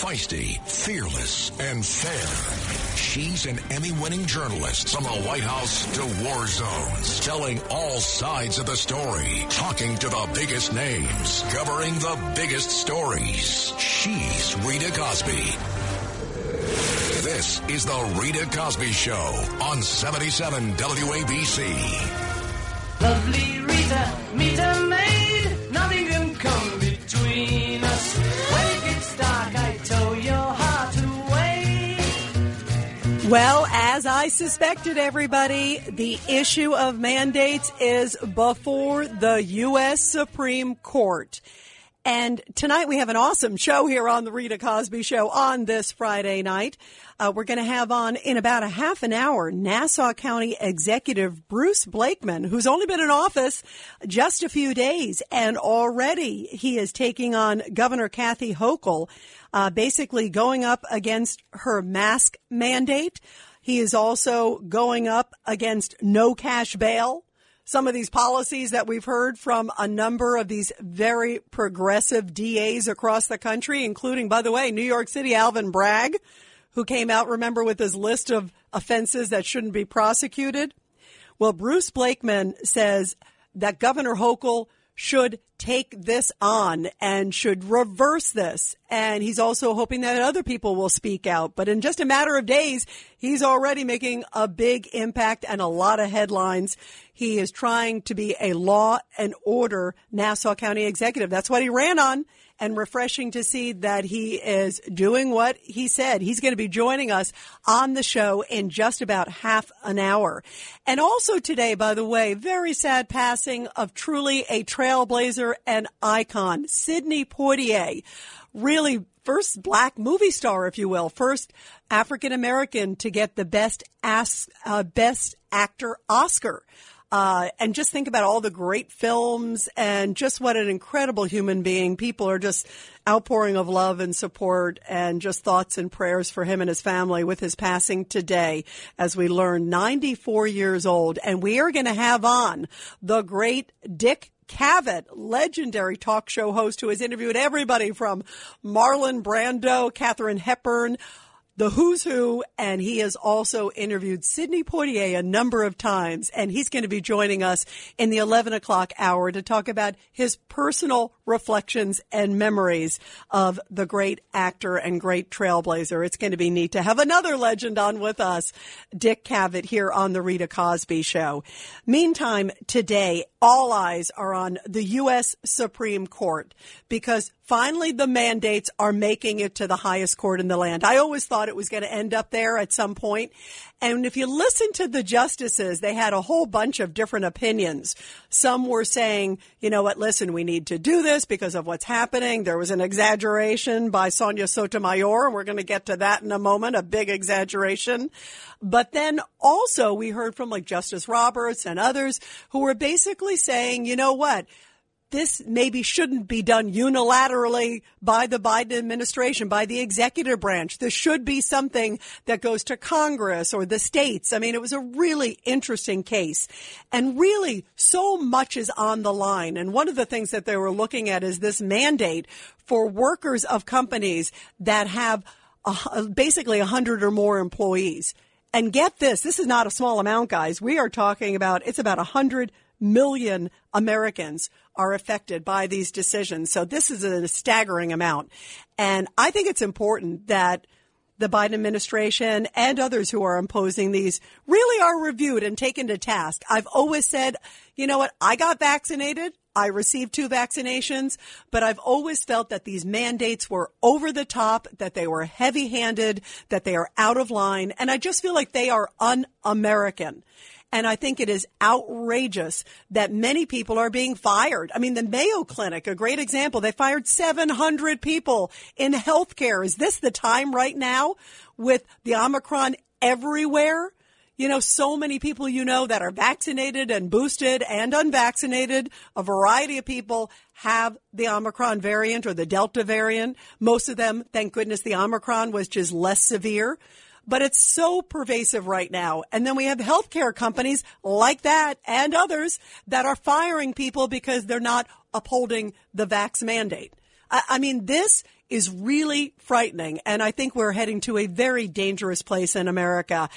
Feisty, fearless, and fair. She's an Emmy winning journalist from the White House to war zones, telling all sides of the story, talking to the biggest names, covering the biggest stories. She's Rita Cosby. This is the Rita Cosby Show on 77 WABC. Lovely Rita, Well, as I suspected, everybody, the issue of mandates is before the U.S. Supreme Court. And tonight we have an awesome show here on the Rita Cosby Show on this Friday night. Uh, we're going to have on in about a half an hour Nassau County Executive Bruce Blakeman, who's only been in office just a few days, and already he is taking on Governor Kathy Hochul, uh, basically going up against her mask mandate. He is also going up against no cash bail some of these policies that we've heard from a number of these very progressive DAs across the country, including, by the way, New York City Alvin Bragg, who came out, remember, with his list of offenses that shouldn't be prosecuted. Well, Bruce Blakeman says that Governor Hochul should take this on and should reverse this. And he's also hoping that other people will speak out. But in just a matter of days, he's already making a big impact and a lot of headlines. He is trying to be a law and order Nassau County executive. That's what he ran on and refreshing to see that he is doing what he said. He's going to be joining us on the show in just about half an hour. And also today, by the way, very sad passing of truly a trailblazer and icon, Sidney Poitier. Really first black movie star, if you will, first African American to get the best as, uh, best actor Oscar. Uh, and just think about all the great films and just what an incredible human being. People are just outpouring of love and support and just thoughts and prayers for him and his family with his passing today as we learn 94 years old. And we are going to have on the great Dick Cavett, legendary talk show host who has interviewed everybody from Marlon Brando, Katharine Hepburn, the who's who, and he has also interviewed Sidney Poitier a number of times, and he's going to be joining us in the 11 o'clock hour to talk about his personal reflections and memories of the great actor and great trailblazer. It's going to be neat to have another legend on with us, Dick Cavett, here on the Rita Cosby Show. Meantime, today, all eyes are on the U.S. Supreme Court because finally the mandates are making it to the highest court in the land. I always thought it was going to end up there at some point. And if you listen to the justices, they had a whole bunch of different opinions. Some were saying, you know what, listen, we need to do this because of what's happening. There was an exaggeration by Sonia Sotomayor, and we're going to get to that in a moment, a big exaggeration. But then also we heard from like Justice Roberts and others who were basically saying, you know what? This maybe shouldn't be done unilaterally by the Biden administration, by the executive branch. This should be something that goes to Congress or the states. I mean, it was a really interesting case. And really, so much is on the line. And one of the things that they were looking at is this mandate for workers of companies that have a, uh, basically 100 or more employees. And get this, this is not a small amount, guys. We are talking about, it's about 100 million Americans are affected by these decisions. So this is a staggering amount. And I think it's important that the Biden administration and others who are imposing these really are reviewed and taken to task. I've always said, you know what? I got vaccinated. I received two vaccinations, but I've always felt that these mandates were over the top, that they were heavy handed, that they are out of line. And I just feel like they are un American. And I think it is outrageous that many people are being fired. I mean, the Mayo Clinic, a great example, they fired 700 people in healthcare. Is this the time right now with the Omicron everywhere? You know, so many people you know that are vaccinated and boosted and unvaccinated. A variety of people have the Omicron variant or the Delta variant. Most of them, thank goodness, the Omicron was just less severe but it's so pervasive right now. And then we have healthcare companies like that and others that are firing people because they're not upholding the vax mandate. I, I mean, this is really frightening. And I think we're heading to a very dangerous place in America.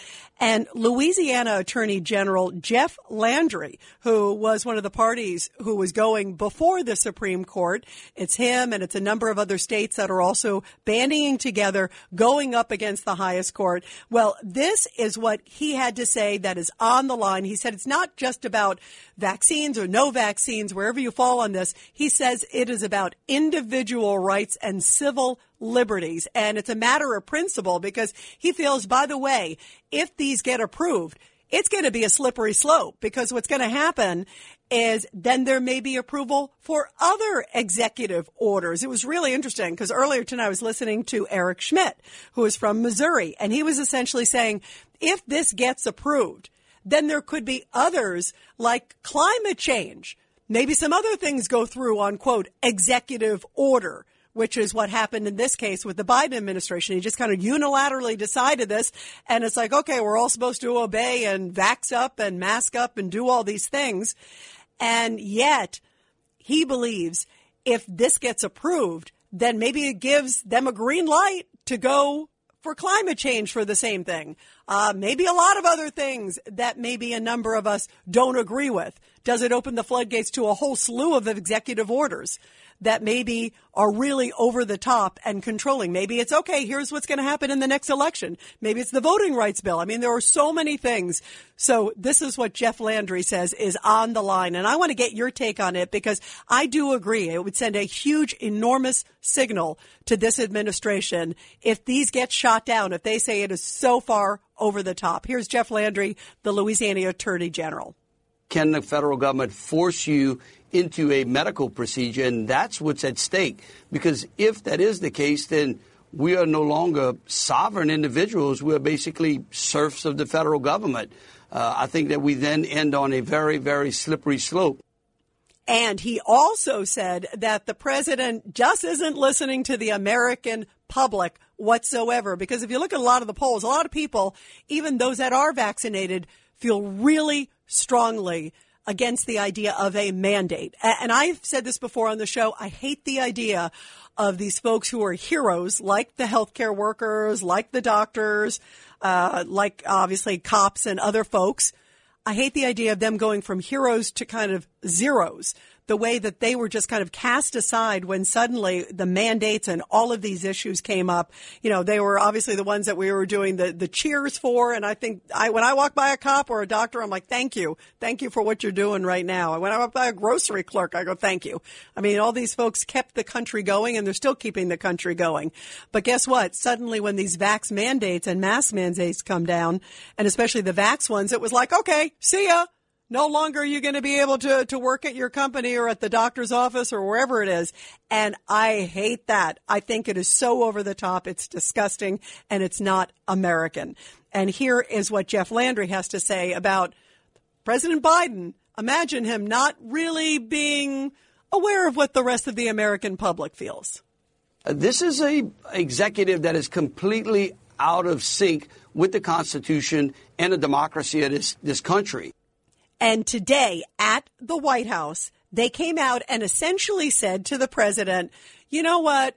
And Louisiana Attorney General Jeff Landry, who was one of the parties who was going before the Supreme Court, it's him and it's a number of other states that are also bandying together, going up against the highest court. Well, this is what he had to say that is on the line. He said it's not just about vaccines or no vaccines, wherever you fall on this. He says it is about individual rights and civil liberties. And it's a matter of principle because he feels, by the way, if these get approved, it's going to be a slippery slope because what's going to happen is then there may be approval for other executive orders. It was really interesting because earlier tonight I was listening to Eric Schmitt, who is from Missouri, and he was essentially saying, if this gets approved, then there could be others like climate change. Maybe some other things go through on quote executive order which is what happened in this case with the Biden administration. He just kind of unilaterally decided this. And it's like, okay, we're all supposed to obey and vax up and mask up and do all these things. And yet he believes if this gets approved, then maybe it gives them a green light to go for climate change for the same thing. Uh, maybe a lot of other things that maybe a number of us don't agree with. Does it open the floodgates to a whole slew of executive orders? that maybe are really over the top and controlling. Maybe it's okay, here's what's going to happen in the next election. Maybe it's the voting rights bill. I mean, there are so many things. So this is what Jeff Landry says is on the line. And I want to get your take on it because I do agree it would send a huge, enormous signal to this administration if these get shot down, if they say it is so far over the top. Here's Jeff Landry, the Louisiana Attorney General. Can the federal government force you into a medical procedure, and that's what's at stake. Because if that is the case, then we are no longer sovereign individuals. We're basically serfs of the federal government. Uh, I think that we then end on a very, very slippery slope. And he also said that the president just isn't listening to the American public whatsoever. Because if you look at a lot of the polls, a lot of people, even those that are vaccinated, feel really strongly against the idea of a mandate. And I've said this before on the show. I hate the idea of these folks who are heroes, like the healthcare workers, like the doctors, uh, like obviously cops and other folks. I hate the idea of them going from heroes to kind of zeros the way that they were just kind of cast aside when suddenly the mandates and all of these issues came up. You know, they were obviously the ones that we were doing the, the cheers for. And I think I, when I walk by a cop or a doctor, I'm like, thank you. Thank you for what you're doing right now. And when I walk by a grocery clerk, I go, thank you. I mean, all these folks kept the country going and they're still keeping the country going. But guess what? Suddenly when these vax mandates and mask mandates come down, and especially the vax ones, it was like, okay, see ya. No longer are you going to be able to, to work at your company or at the doctor's office or wherever it is. And I hate that. I think it is so over the top. It's disgusting and it's not American. And here is what Jeff Landry has to say about President Biden. Imagine him not really being aware of what the rest of the American public feels. This is a executive that is completely out of sync with the Constitution and the democracy of this, this country. And today at the White House, they came out and essentially said to the president, you know what?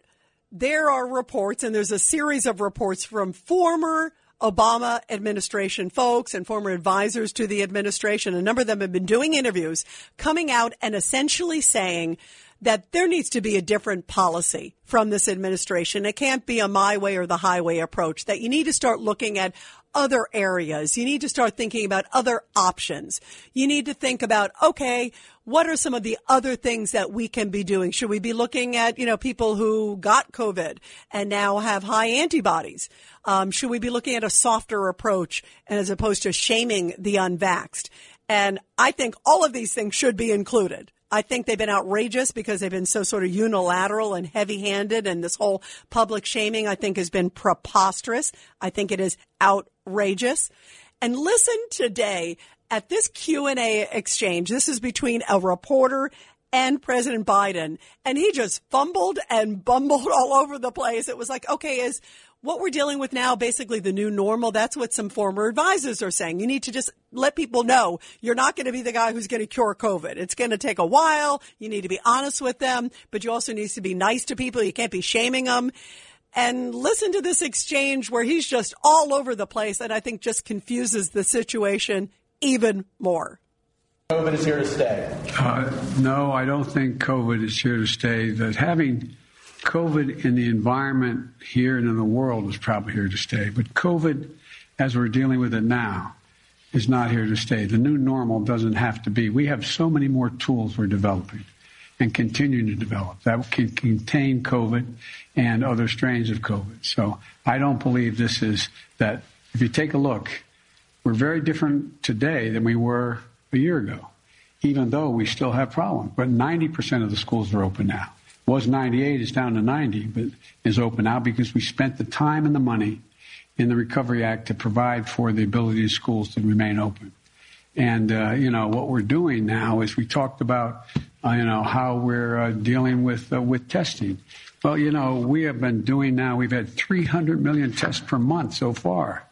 There are reports, and there's a series of reports from former Obama administration folks and former advisors to the administration. A number of them have been doing interviews, coming out and essentially saying that there needs to be a different policy from this administration. It can't be a my way or the highway approach, that you need to start looking at other areas. You need to start thinking about other options. You need to think about, okay, what are some of the other things that we can be doing? Should we be looking at, you know, people who got COVID and now have high antibodies? Um, should we be looking at a softer approach as opposed to shaming the unvaxxed? And I think all of these things should be included. I think they've been outrageous because they've been so sort of unilateral and heavy handed. And this whole public shaming, I think, has been preposterous. I think it is outrageous. And listen today at this Q&A exchange. This is between a reporter and President Biden. And he just fumbled and bumbled all over the place. It was like, okay, is what we're dealing with now basically the new normal? That's what some former advisors are saying. You need to just let people know you're not going to be the guy who's going to cure COVID. It's going to take a while. You need to be honest with them, but you also need to be nice to people. You can't be shaming them. And listen to this exchange where he's just all over the place and I think just confuses the situation even more. COVID is here to stay. Uh, no, I don't think COVID is here to stay. That having COVID in the environment here and in the world is probably here to stay. But COVID, as we're dealing with it now, is not here to stay. The new normal doesn't have to be. We have so many more tools we're developing and continuing to develop that can contain COVID and other strains of COVID. So I don't believe this is that. If you take a look, we're very different today than we were a year ago, even though we still have problems. But 90% of the schools are open now. It was 98, it's down to 90, but is open now because we spent the time and the money in the Recovery Act to provide for the ability of schools to remain open. And, uh, you know, what we're doing now is we talked about, uh, you know, how we're uh, dealing with, uh, with testing. Well, you know, we have been doing now, we've had 300 million tests per month so far.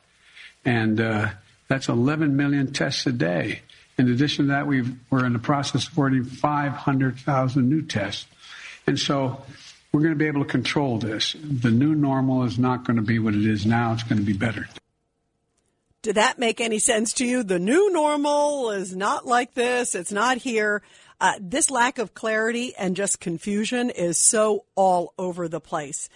And uh, that's 11 million tests a day. In addition to that, we are in the process of ordering 500,000 new tests. And so we're going to be able to control this. The new normal is not going to be what it is now. It's going to be better. Did that make any sense to you? The new normal is not like this. It's not here. Uh, this lack of clarity and just confusion is so all over the place.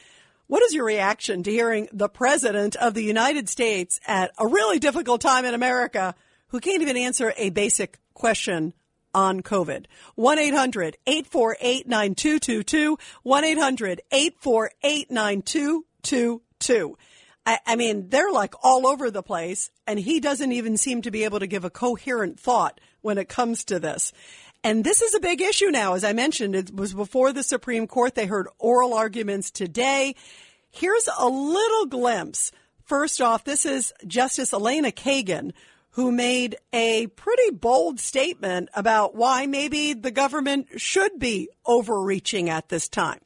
What is your reaction to hearing the president of the United States at a really difficult time in America who can't even answer a basic question on COVID. 1-800-848-9222. 1-800-848-9222. I, I mean, they're like all over the place and he doesn't even seem to be able to give a coherent thought when it comes to this. And this is a big issue now. As I mentioned, it was before the Supreme Court. They heard oral arguments today. Here's a little glimpse. First off, this is Justice Elena Kagan, who made a pretty bold statement about why maybe the government should be overreaching at this time.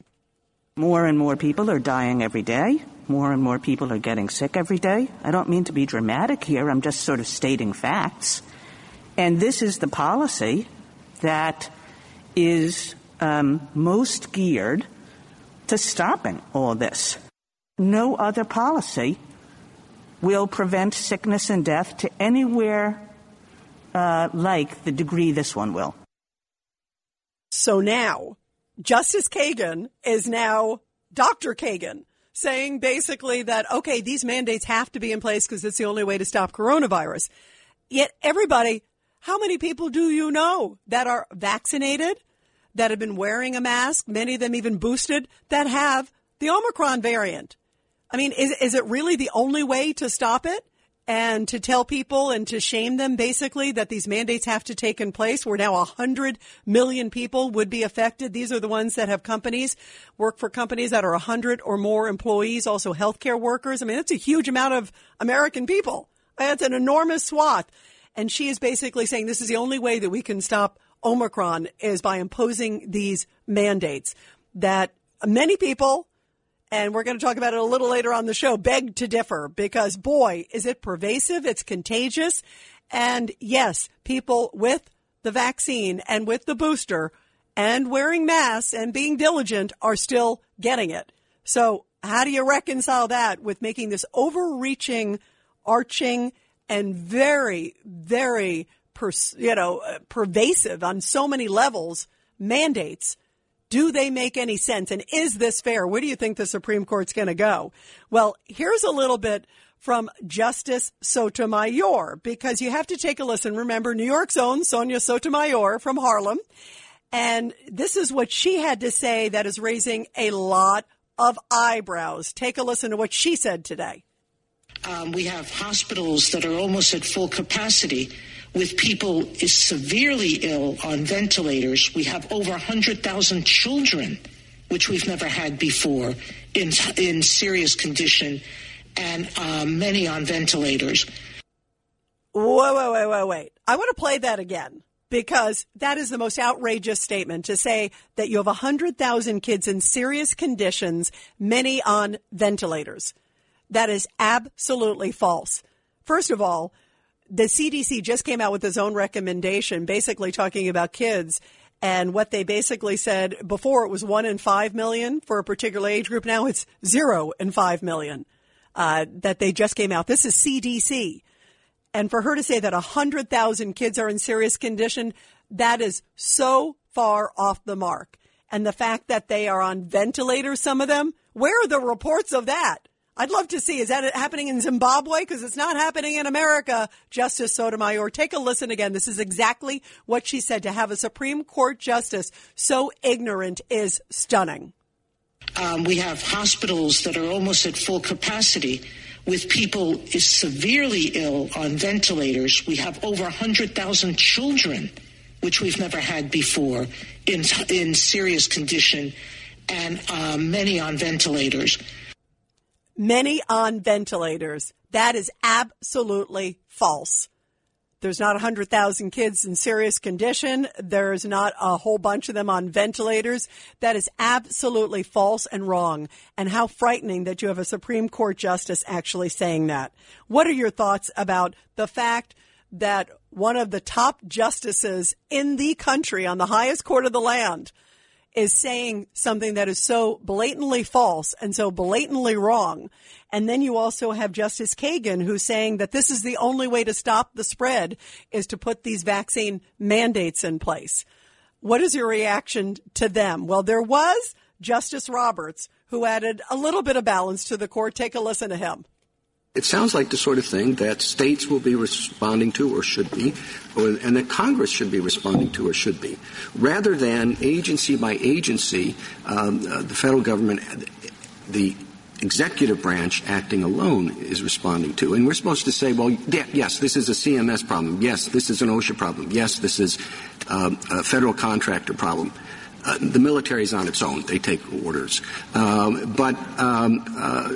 More and more people are dying every day. More and more people are getting sick every day. I don't mean to be dramatic here. I'm just sort of stating facts. And this is the policy that is um, most geared to stopping all this. No other policy will prevent sickness and death to anywhere uh, like the degree this one will. So now, Justice Kagan is now Dr. Kagan saying basically that, okay, these mandates have to be in place because it's the only way to stop coronavirus. Yet everybody, how many people do you know that are vaccinated, that have been wearing a mask, many of them even boosted, that have the Omicron variant? I mean, is, is it really the only way to stop it? And to tell people and to shame them basically that these mandates have to take in place where now a hundred million people would be affected. These are the ones that have companies, work for companies that are a hundred or more employees, also healthcare workers. I mean, that's a huge amount of American people. That's an enormous swath. And she is basically saying this is the only way that we can stop Omicron is by imposing these mandates that many people and we're going to talk about it a little later on the show, beg to differ because boy, is it pervasive, it's contagious. And yes, people with the vaccine and with the booster and wearing masks and being diligent are still getting it. So how do you reconcile that with making this overreaching, arching, and very, very, you know, uh, pervasive on so many levels mandates do they make any sense? And is this fair? Where do you think the Supreme Court's going to go? Well, here's a little bit from Justice Sotomayor because you have to take a listen. Remember, New York's own Sonia Sotomayor from Harlem. And this is what she had to say that is raising a lot of eyebrows. Take a listen to what she said today. Um, we have hospitals that are almost at full capacity with people is severely ill on ventilators. We have over 100,000 children, which we've never had before, in, in serious condition, and um, many on ventilators. Whoa, wait, wait, wait, wait. I want to play that again because that is the most outrageous statement to say that you have 100,000 kids in serious conditions, many on ventilators. That is absolutely false. First of all, the CDC just came out with its own recommendation, basically talking about kids. And what they basically said before it was one in five million for a particular age group. Now it's zero in five million uh, that they just came out. This is CDC. And for her to say that 100,000 kids are in serious condition, that is so far off the mark. And the fact that they are on ventilators, some of them, where are the reports of that? I'd love to see. Is that happening in Zimbabwe? Because it's not happening in America. Justice Sotomayor, take a listen again. This is exactly what she said. To have a Supreme Court justice so ignorant is stunning. Um, we have hospitals that are almost at full capacity with people is severely ill on ventilators. We have over 100,000 children, which we've never had before, in, in serious condition, and uh, many on ventilators. Many on ventilators. That is absolutely false. There's not 100,000 kids in serious condition. There's not a whole bunch of them on ventilators. That is absolutely false and wrong. And how frightening that you have a Supreme Court justice actually saying that. What are your thoughts about the fact that one of the top justices in the country on the highest court of the land is saying something that is so blatantly false and so blatantly wrong. And then you also have Justice Kagan who's saying that this is the only way to stop the spread is to put these vaccine mandates in place. What is your reaction to them? Well, there was Justice Roberts who added a little bit of balance to the court. Take a listen to him. It sounds like the sort of thing that states will be responding to or should be, or, and that Congress should be responding to or should be, rather than agency by agency, um, uh, the federal government, the executive branch acting alone is responding to. And we're supposed to say, well, yeah, yes, this is a CMS problem. Yes, this is an OSHA problem. Yes, this is um, a federal contractor problem. Uh, the military is on its own; they take orders. Um, but um, uh,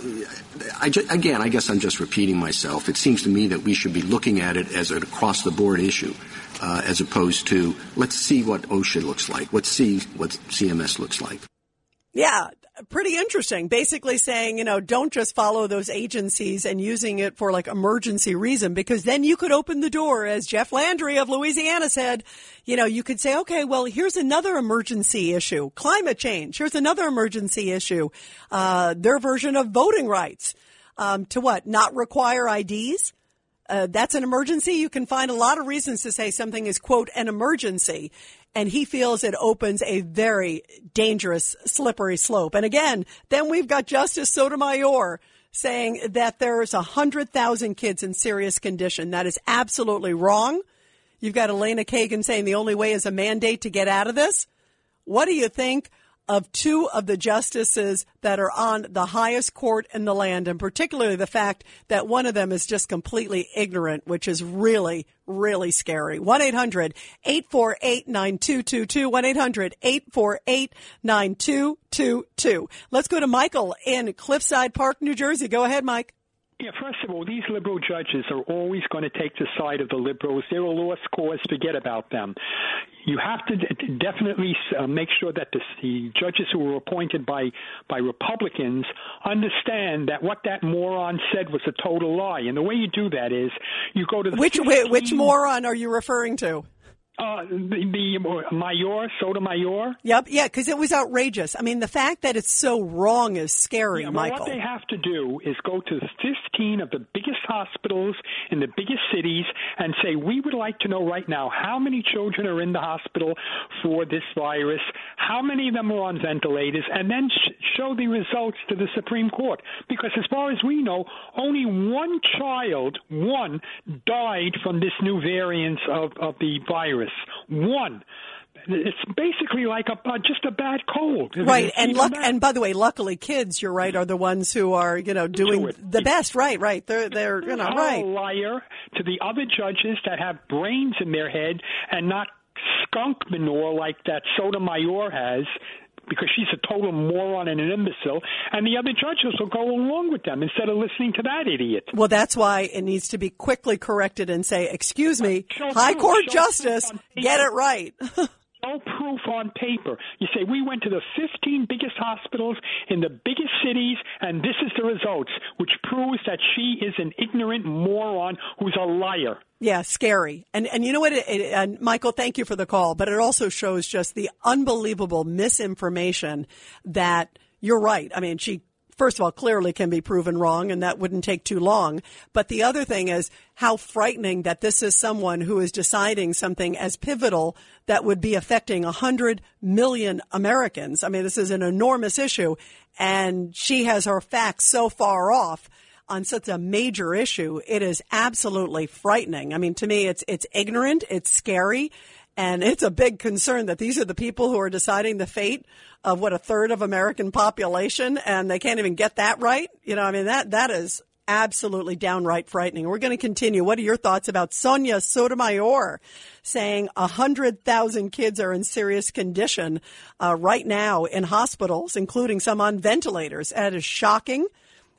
I ju- again, I guess I'm just repeating myself. It seems to me that we should be looking at it as an across the board issue, uh, as opposed to let's see what OSHA looks like, let's see what CMS looks like. Yeah, pretty interesting. Basically saying, you know, don't just follow those agencies and using it for like emergency reason because then you could open the door, as Jeff Landry of Louisiana said, you know, you could say, okay, well, here's another emergency issue, climate change. Here's another emergency issue, uh, their version of voting rights. Um, to what? Not require IDs? Uh, that's an emergency. You can find a lot of reasons to say something is, quote, an emergency. And he feels it opens a very dangerous, slippery slope. And again, then we've got Justice Sotomayor saying that there's a hundred thousand kids in serious condition. That is absolutely wrong. You've got Elena Kagan saying the only way is a mandate to get out of this. What do you think of two of the justices that are on the highest court in the land, and particularly the fact that one of them is just completely ignorant, which is really, really scary. 1-800-848-9222, 1-800-848-9222. Let's go to Michael in Cliffside Park, New Jersey. Go ahead, Mike. Yeah, first of all, these liberal judges are always going to take the side of the liberals. They're a lost cause. Forget about them. You have to definitely uh, make sure that the, the judges who were appointed by by Republicans understand that what that moron said was a total lie. And the way you do that is you go to the which 15, which moron are you referring to? Uh, the, the Mayor, Sotomayor. Yep, yeah, because it was outrageous. I mean, the fact that it's so wrong is scary, yeah, Michael. What they have to do is go to 15 of the biggest hospitals in the biggest cities and say, we would like to know right now how many children are in the hospital for this virus, how many of them are on ventilators, and then sh- show the results to the Supreme Court. Because as far as we know, only one child, one, died from this new variant of, of the virus virus. One. It's basically like a uh, just a bad cold, right? And luck, and by the way, luckily, kids, you're right, are the ones who are you know doing the best, right? Right? They're they're you know right. liar to the other judges that have brains in their head and not skunk manure like that Sotomayor has because she's a total moron and an imbecile, and the other judges will go along with them instead of listening to that idiot. Well, that's why it needs to be quickly corrected and say, "Excuse me, Show High Court show Justice, get it right." no proof on paper. You say we went to the 15 biggest hospitals in the biggest cities, and this is the results, which proves that she is an ignorant moron who's a liar. Yeah, scary. And and you know what? It, it, and Michael, thank you for the call, but it also shows just the unbelievable misinformation that you're right. I mean, she first of all clearly can be proven wrong, and that wouldn't take too long. But the other thing is how frightening that this is someone who is deciding something as pivotal that would be affecting a hundred million Americans. I mean, this is an enormous issue, and she has her facts so far off on such a major issue, it is absolutely frightening. I mean, to me, it's it's ignorant, it's scary, and it's a big concern that these are the people who are deciding the fate of what a third of American population, and they can't even get that right. You know, I mean that that is absolutely downright frightening. We're going to continue. What are your thoughts about Sonia Sotomayor saying a hundred thousand kids are in serious condition uh, right now in hospitals, including some on ventilators? That is shocking.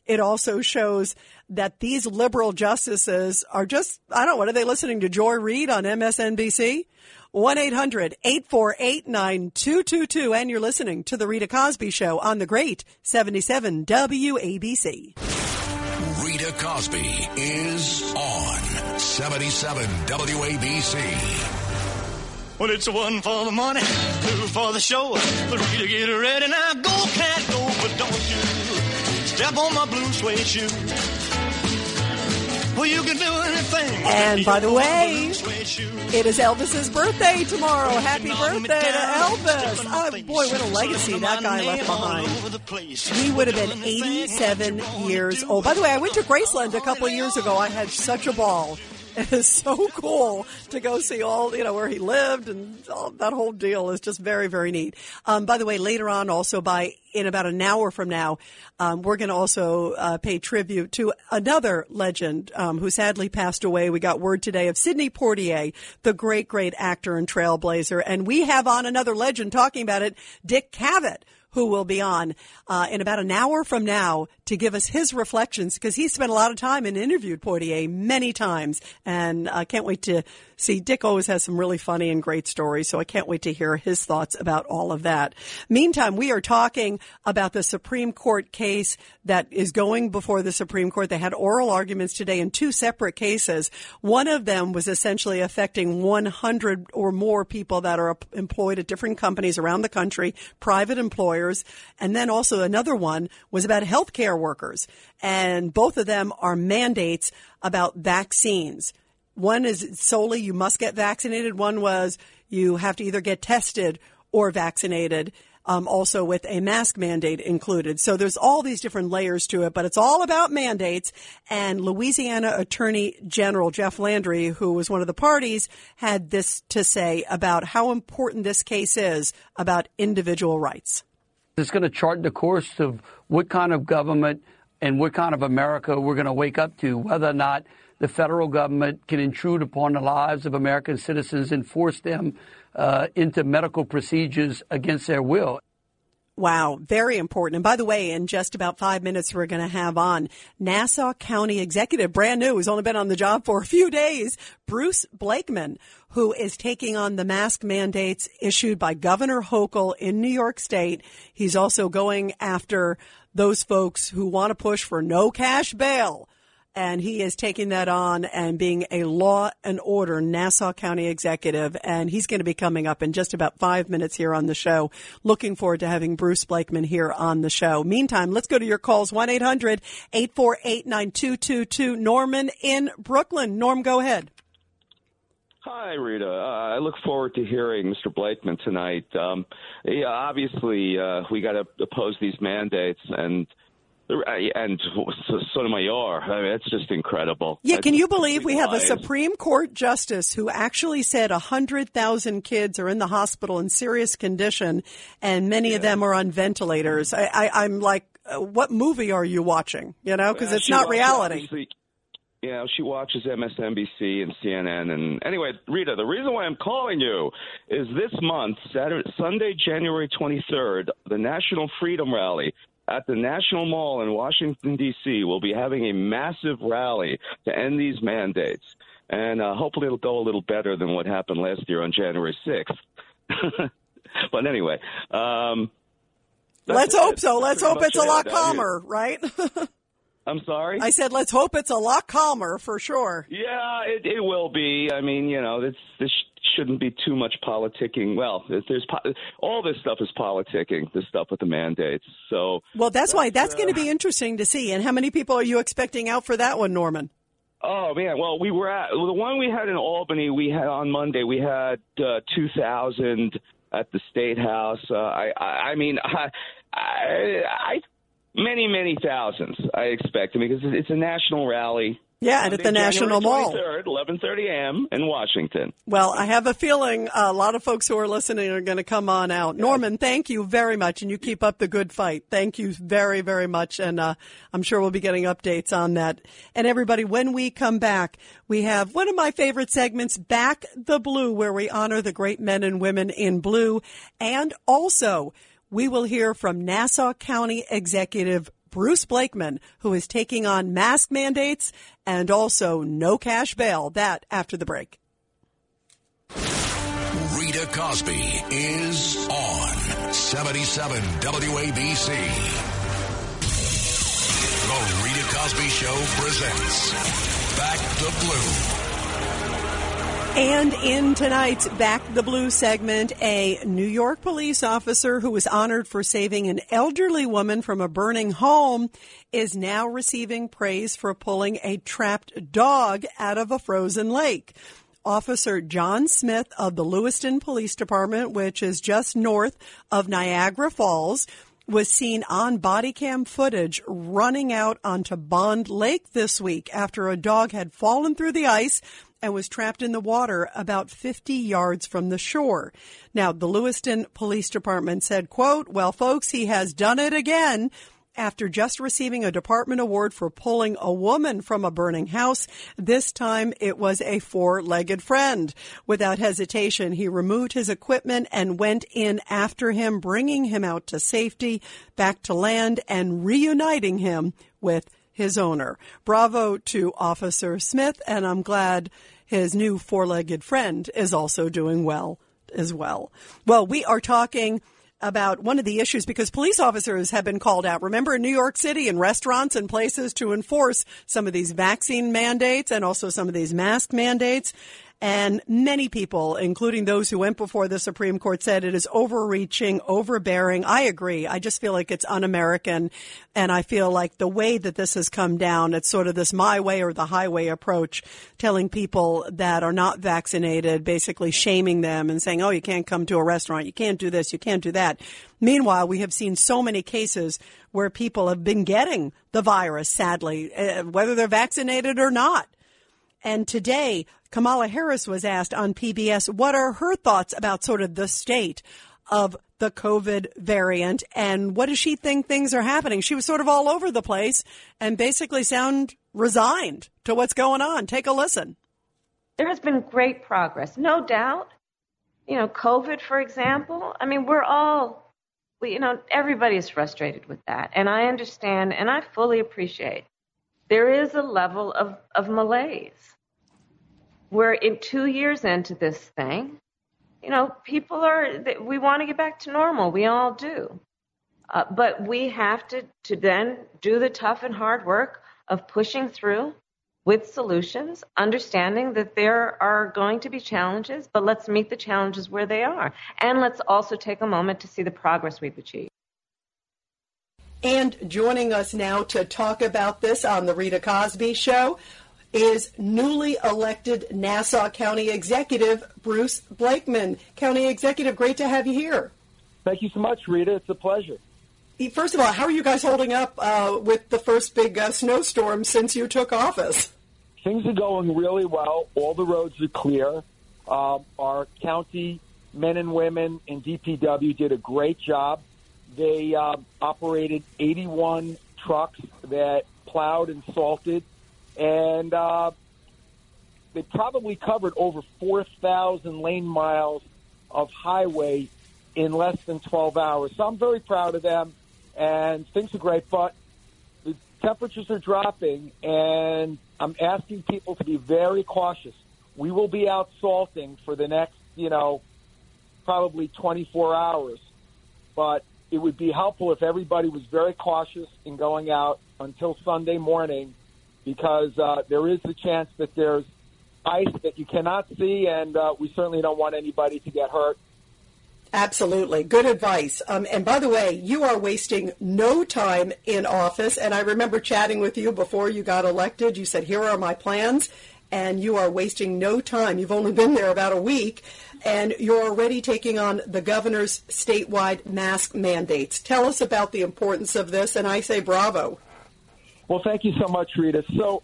It also shows that these liberal justices are just, I don't know, what are they listening to Joy Reid on MSNBC? 1-800-848-9222. And you're listening to the Rita Cosby Show on the great 77 WABC. Rita Cosby is on 77 WABC. Well, it's one for the money, two for the show. Three to get ready. Now go, cat, go, but don't you step on my blue suede shoe. Well, you can do anything. And by the way, blue suede shoe. it is Elvis's birthday tomorrow. Happy birthday to Elvis. Oh boy, what a legacy that guy left behind. He would have been 87 years old. By the way, I went to Graceland a couple of years ago. I had such a ball. It is so cool to go see all, you know, where he lived and all, that whole deal is just very, very neat. Um, by the way, later on, also by in about an hour from now, um, we're going to also uh, pay tribute to another legend um, who sadly passed away. We got word today of Sidney Poitier, the great, great actor and trailblazer. And we have on another legend talking about it, Dick Cavett who will be on uh, in about an hour from now to give us his reflections because he spent a lot of time and interviewed Poitier many times. And I can't wait to see. Dick always has some really funny and great stories, so I can't wait to hear his thoughts about all of that. Meantime, we are talking about the Supreme Court case that is going before the Supreme Court. They had oral arguments today in two separate cases. One of them was essentially affecting 100 or more people that are employed at different companies around the country, private employers. And then also another one was about healthcare workers. And both of them are mandates about vaccines. One is solely you must get vaccinated. One was you have to either get tested or vaccinated. Um, also with a mask mandate included. So there's all these different layers to it, but it's all about mandates. And Louisiana Attorney General Jeff Landry, who was one of the parties, had this to say about how important this case is about individual rights. It's going to chart the course of what kind of government and what kind of America we're going to wake up to, whether or not the federal government can intrude upon the lives of American citizens and force them uh, into medical procedures against their will. Wow, very important. And by the way, in just about five minutes, we're going to have on Nassau County Executive, brand new, who's only been on the job for a few days, Bruce Blakeman, who is taking on the mask mandates issued by Governor Hochul in New York State. He's also going after those folks who want to push for no cash bail and he is taking that on and being a law and order Nassau County executive. And he's going to be coming up in just about five minutes here on the show. Looking forward to having Bruce Blakeman here on the show. Meantime, let's go to your calls 1 800 848 9222. Norman in Brooklyn. Norm, go ahead. Hi, Rita. Uh, I look forward to hearing Mr. Blakeman tonight. Um, yeah, obviously, uh, we got to oppose these mandates, and and Sotomayor. I mean, it's just incredible. Yeah, can you believe we have a. Supreme Court justice who actually said 100,000 kids are in the hospital in serious condition, and many of them are on ventilators? I, I'm like, uh, what movie are you watching? You know, because it's not reality. you know, she watches MSNBC and CNN. And anyway, Rita, the reason why I'm calling you is this month, Saturday, Sunday, January 23rd, the National Freedom Rally at the National Mall in Washington, D.C., we'll be having a massive rally to end these mandates. And uh, hopefully it'll go a little better than what happened last year on January 6th. but anyway, um, Let's hope so. Let's hope it's a lot calmer, right? I'm sorry? I said, let's hope it's a lot calmer for sure. Yeah, it, it will be. I mean, you know, this this shouldn't be too much politicking. Well, there's, po- all this stuff is politicking. This stuff with the mandates. So Well, that's why that's going to be interesting to see. And how many people are you expecting out for that one, Norman? Oh man, well we were at well, the one we had in Albany. We had on Monday. We had uh, two thousand at the State House. Uh, I, I I mean I, I I many many thousands. I expect because it's a national rally. Yeah, and at the National Mall. eleven thirty a.m. in Washington. Well, I have a feeling a lot of folks who are listening are going to come on out. Norman, thank you very much, and you keep up the good fight. Thank you very, very much, and uh, I'm sure we'll be getting updates on that. And everybody, when we come back, we have one of my favorite segments, Back the Blue, where we honor the great men and women in blue, and also we will hear from Nassau County Executive Bruce Blakeman, who is taking on mask mandates and also no cash bail. That after the break. Rita Cosby is on 77 WABC. The Rita Cosby Show presents Back the Blue. And in tonight's Back the Blue segment, a New York police officer who was honored for saving an elderly woman from a burning home is now receiving praise for pulling a trapped dog out of a frozen lake. Officer John Smith of the Lewiston Police Department, which is just north of Niagara Falls, was seen on body cam footage running out onto Bond Lake this week after a dog had fallen through the ice and was trapped in the water about 50 yards from the shore. Now, the Lewiston Police Department said, quote, well, folks, he has done it again. After just receiving a department award for pulling a woman from a burning house, this time it was a four-legged friend. Without hesitation, he removed his equipment and went in after him, bringing him out to safety, back to land, and reuniting him with his owner. Bravo to Officer Smith, and I'm glad his new four-legged friend is also doing well as well. Well, we are talking about one of the issues because police officers have been called out. Remember in New York City in restaurants and places to enforce some of these vaccine mandates and also some of these mask mandates. And many people, including those who went before the Supreme Court, said it is overreaching, overbearing. I agree. I just feel like it's un-American. And I feel like the way that this has come down, it's sort of this my way or the highway approach, telling people that are not vaccinated, basically shaming them and saying, oh, you can't come to a restaurant. You can't do this. You can't do that. Meanwhile, we have seen so many cases where people have been getting the virus, sadly, uh, whether they're vaccinated or not. And today, Kamala Harris was asked on PBS what are her thoughts about sort of the state of the COVID variant and what does she think things are happening? She was sort of all over the place and basically sound resigned to what's going on. Take a listen. There has been great progress, no doubt. You know, COVID, for example, I mean, we're all, we, you know, everybody is frustrated with that. And I understand and I fully appreciate there is a level of, of malaise. We're in two years into this thing. You know, people are, we want to get back to normal. We all do. Uh, but we have to, to then do the tough and hard work of pushing through with solutions, understanding that there are going to be challenges, but let's meet the challenges where they are. And let's also take a moment to see the progress we've achieved. And joining us now to talk about this on the Rita Cosby Show is newly elected Nassau County Executive Bruce Blakeman. County Executive, great to have you here. Thank you so much, Rita. It's a pleasure. First of all, how are you guys holding up uh, with the first big uh, snowstorm since you took office? Things are going really well. All the roads are clear. Uh, our county men and women in DPW did a great job. They uh, operated 81 trucks that plowed and salted and uh, they probably covered over 4,000 lane miles of highway in less than 12 hours. So I'm very proud of them, and things are great. But the temperatures are dropping, and I'm asking people to be very cautious. We will be out salting for the next, you know, probably 24 hours. But it would be helpful if everybody was very cautious in going out until Sunday morning because uh, there is the chance that there's ice that you cannot see, and uh, we certainly don't want anybody to get hurt. Absolutely. Good advice. Um, and by the way, you are wasting no time in office. And I remember chatting with you before you got elected. You said, Here are my plans. And you are wasting no time. You've only been there about a week. And you're already taking on the governor's statewide mask mandates. Tell us about the importance of this. And I say bravo. Well, thank you so much, Rita. So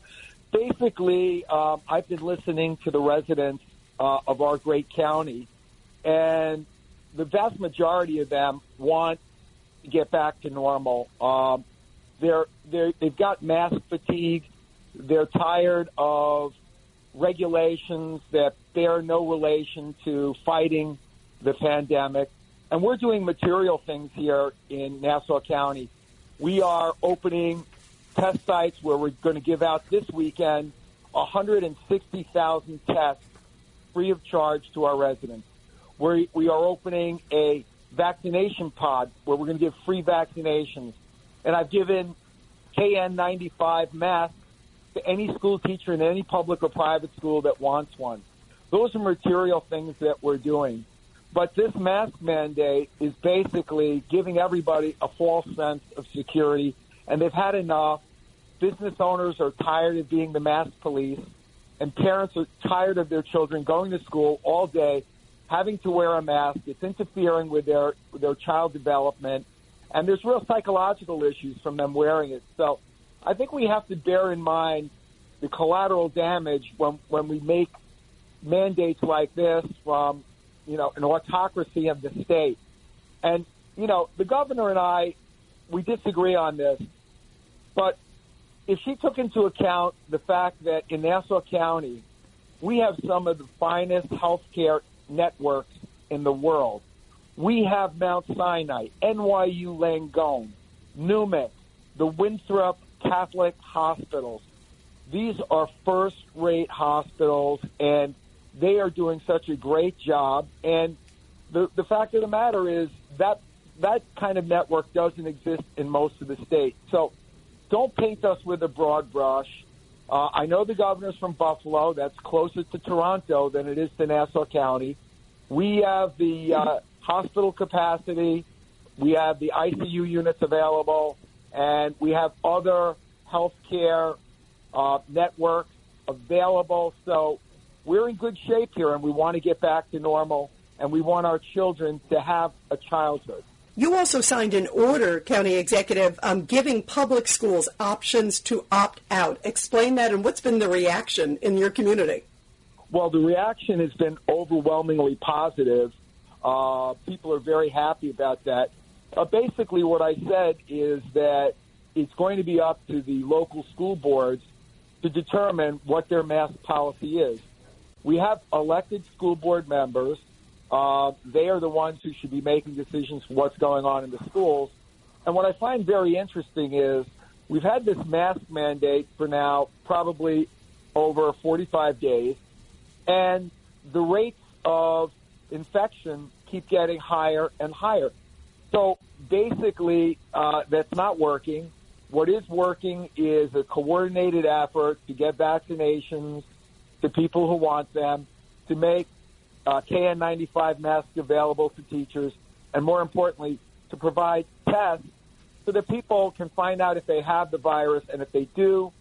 basically, um, I've been listening to the residents uh, of our great county, and the vast majority of them want to get back to normal. Um, they're, they're, they've got mask fatigue. They're tired of regulations that bear no relation to fighting the pandemic. And we're doing material things here in Nassau County. We are opening test sites where we're going to give out this weekend 160,000 tests free of charge to our residents. We're, we are opening a vaccination pod where we're going to give free vaccinations. And I've given KN95 masks to any school teacher in any public or private school that wants one. Those are material things that we're doing. But this mask mandate is basically giving everybody a false sense of security, and they've had enough. Business owners are tired of being the mask police, and parents are tired of their children going to school all day having to wear a mask. It's interfering with their their child development, and there's real psychological issues from them wearing it. So, I think we have to bear in mind the collateral damage when when we make mandates like this from you know an autocracy of the state. And you know the governor and I we disagree on this, but if she took into account the fact that in Nassau County we have some of the finest healthcare networks in the world. We have Mount Sinai, NYU Langone, Newman, the Winthrop Catholic hospitals. These are first rate hospitals, and they are doing such a great job. And the, the fact of the matter is that that kind of network doesn't exist in most of the states. So don't paint us with a broad brush. Uh, I know the governor's from Buffalo. That's closer to Toronto than it is to Nassau County. We have the uh, hospital capacity. We have the ICU units available, and we have other healthcare uh, networks available. So we're in good shape here, and we want to get back to normal, and we want our children to have a childhood. You also signed an order, County Executive, um, giving public schools options to opt out. Explain that and what's been the reaction in your community? Well, the reaction has been overwhelmingly positive. Uh, people are very happy about that. Uh, basically, what I said is that it's going to be up to the local school boards to determine what their mask policy is. We have elected school board members uh, they are the ones who should be making decisions for what's going on in the schools. And what I find very interesting is we've had this mask mandate for now probably over 45 days, and the rates of infection keep getting higher and higher. So basically, uh, that's not working. What is working is a coordinated effort to get vaccinations to people who want them, to make uh, KN95 masks available to teachers, and more importantly, to provide tests so that people can find out if they have the virus, and if they do,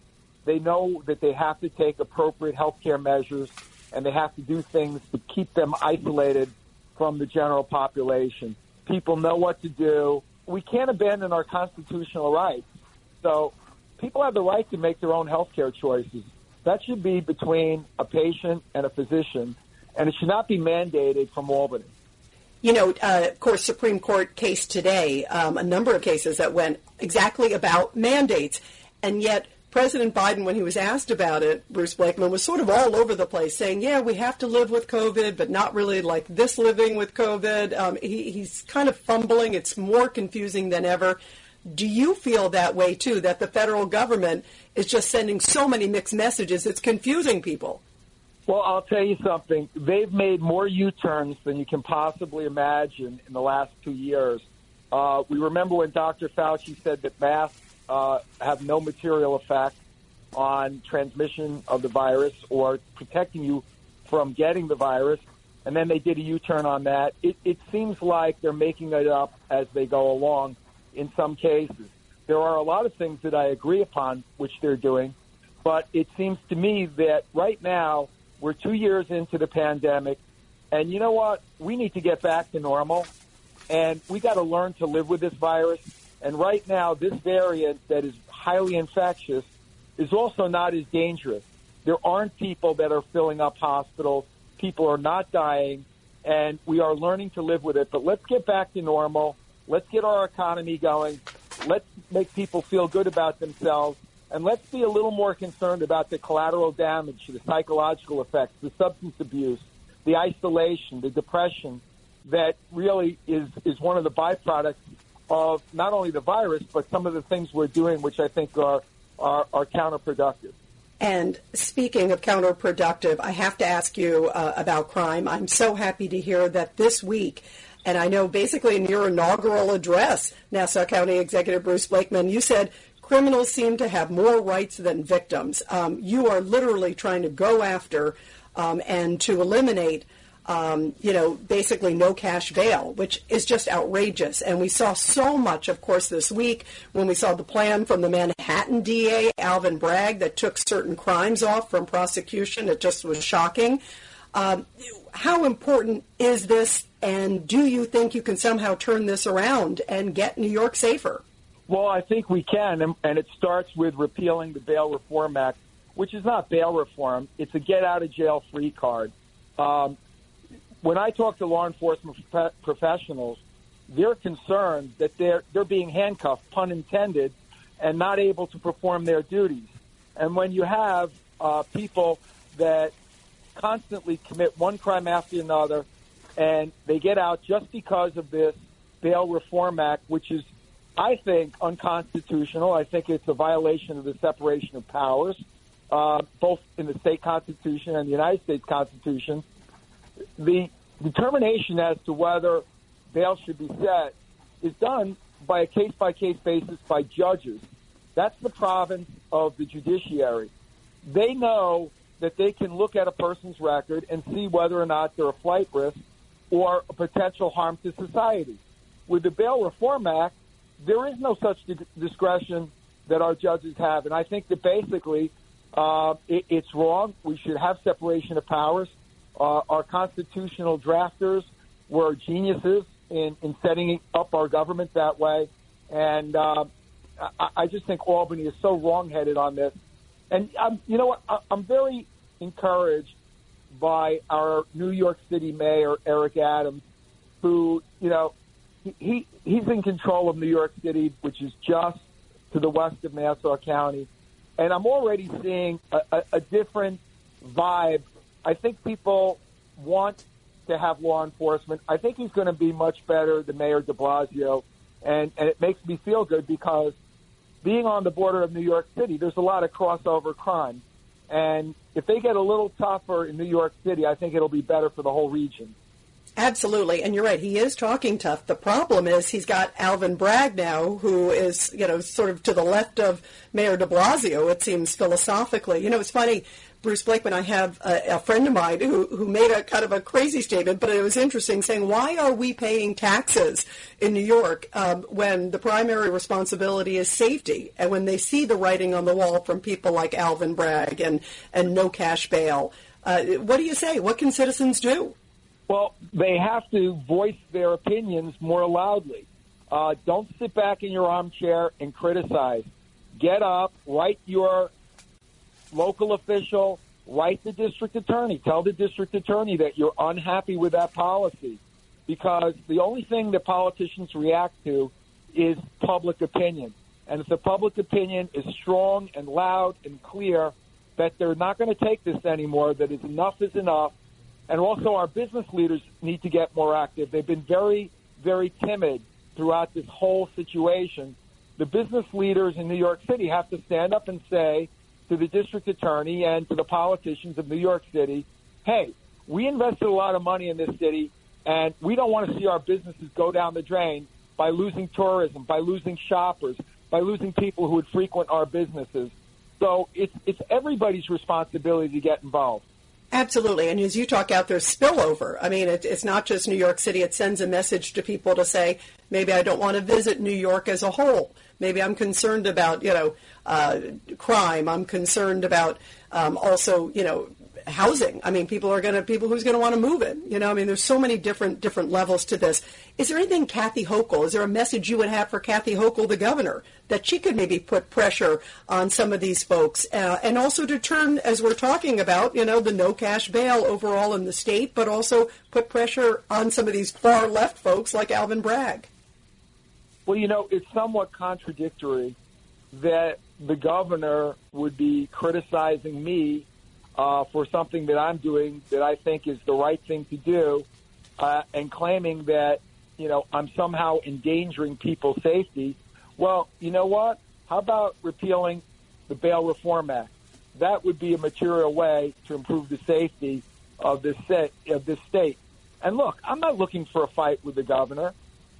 they know that they have to take appropriate health care measures and they have to do things to keep them isolated from the general population. People know what to do. We can't abandon our constitutional rights. So people have the right to make their own health care choices. That should be between a patient and a physician and it should not be mandated from Albany. You know, uh, of course, Supreme Court case today, um, a number of cases that went exactly about mandates, and yet President Biden, when he was asked about it, Bruce Blakeman was sort of all over the place, saying, "Yeah, we have to live with COVID, but not really like this living with COVID." Um, he, he's kind of fumbling; it's more confusing than ever. Do you feel that way too? That the federal government is just sending so many mixed messages; it's confusing people. Well, I'll tell you something. They've made more U-turns than you can possibly imagine in the last two years. Uh, we remember when Dr. Fauci said that masks uh, have no material effect on transmission of the virus or protecting you from getting the virus. And then they did a U-turn on that. It, it seems like they're making it up as they go along in some cases. There are a lot of things that I agree upon, which they're doing, but it seems to me that right now we're two years into the pandemic, and you know what? We need to get back to normal, and we got to learn to live with this virus. And right now, this variant that is highly infectious is also not as dangerous. There aren't people that are filling up hospitals. People are not dying, and we are learning to live with it. But let's get back to normal. Let's get our economy going. Let's make people feel good about themselves. And let's be a little more concerned about the collateral damage, the psychological effects, the substance abuse, the isolation, the depression that really is, is one of the byproducts of not only the virus, but some of the things we're doing, which I think are, are, are counterproductive. And speaking of counterproductive, I have to ask you uh, about crime. I'm so happy to hear that this week, and I know basically in your inaugural address, Nassau County Executive Bruce Blakeman, you said criminals seem to have more rights than victims. Um, you are literally trying to go after um, and to eliminate um, you know, basically no cash bail, which is just outrageous. And we saw so much, of course, this week when we saw the plan from the Manhattan DA, Alvin Bragg, that took certain crimes off from prosecution. It just was shocking. Um, how important is this, and do you think you can somehow turn this around and get New York safer? Well, I think we can, and, and it starts with repealing the Bail Reform Act, which is not bail reform; it's a get out of jail free card. Um, when I talk to law enforcement professionals, they're concerned that they're they're being handcuffed, pun intended, and not able to perform their duties. And when you have uh, people that constantly commit one crime after another, and they get out just because of this Bail Reform Act, which is, I think, unconstitutional. I think it's a violation of the separation of powers, uh, both in the state constitution and the United States Constitution the determination as to whether bail should be set is done by a case by case basis by judges. That's the province of the judiciary. They know that they can look at a person's record and see whether or not they're a flight risk or a potential harm to society. With the Bail Reform Act, there is no such discretion that our judges have. And I think that basically uh, it, it's wrong. We should have separation of powers. Uh, our constitutional drafters were geniuses in, in setting up our government that way. And uh, I, I just think Albany is so wrongheaded on this. And um, you know what? I, I'm very encouraged by our New York City mayor, Eric Adams, who, you know, he, he he's in control of New York City, which is just to the west of Nassau County. And I'm already seeing a, a, a different vibe I think people want to have law enforcement. I think he's going to be much better than Mayor de Blasio. And, and it makes me feel good because being on the border of New York City, there's a lot of crossover crime. And if they get a little tougher in New York City, I think it'll be better for the whole region. Absolutely, and you're right. He is talking tough. The problem is he's got Alvin Bragg now, who is you know sort of to the left of Mayor De Blasio. It seems philosophically. You know, it's funny. Bruce Blakeman, I have a, a, friend of mine who, who made a kind of a crazy statement, but it was interesting, saying, "Why are we paying taxes in New York um, when the primary responsibility is safety?" And when they see the writing on the wall from people like Alvin Bragg and and no cash bail, uh, what do you say? What can citizens do? Well, they have to voice their opinions more loudly. Uh, don't sit back in your armchair and criticize. Get up, write your local official, write the district attorney. Tell the district attorney that you're unhappy with that policy because the only thing that politicians react to is public opinion. And if the public opinion is strong and loud and clear that they're not going to take this anymore, that is enough is enough, and also our business leaders need to get more active. They've been very, very timid throughout this whole situation. The business leaders in New York City have to stand up and say to the district attorney and to the politicians of New York City, hey, we invested a lot of money in this city, and we don't want to see our businesses go down the drain by losing tourism, by losing shoppers, by losing people who would frequent our businesses. So it's it's everybody's responsibility to get involved. Absolutely. And as you talk out, there's spillover. I mean, it, it's not just New York City. It sends a message to people to say, maybe I don't want to visit New York as a whole. Maybe I'm concerned about, you know, uh, crime. I'm concerned about um, also, you know, housing. I mean, people are going to people who's going to want to move in. You know, I mean, there's so many different different levels to this. Is there anything, Kathy Hochul? Is there a message you would have for Kathy Hochul, the governor, that she could maybe put pressure on some of these folks, uh, and also to turn, as we're talking about, you know, the no cash bail overall in the state, but also put pressure on some of these far left folks like Alvin Bragg. Well, you know, it's somewhat contradictory that the governor would be criticizing me uh, for something that I'm doing that I think is the right thing to do, uh, and claiming that you know I'm somehow endangering people's safety. Well, you know what? How about repealing the Bail Reform Act? That would be a material way to improve the safety of this set, of this state. And look, I'm not looking for a fight with the governor.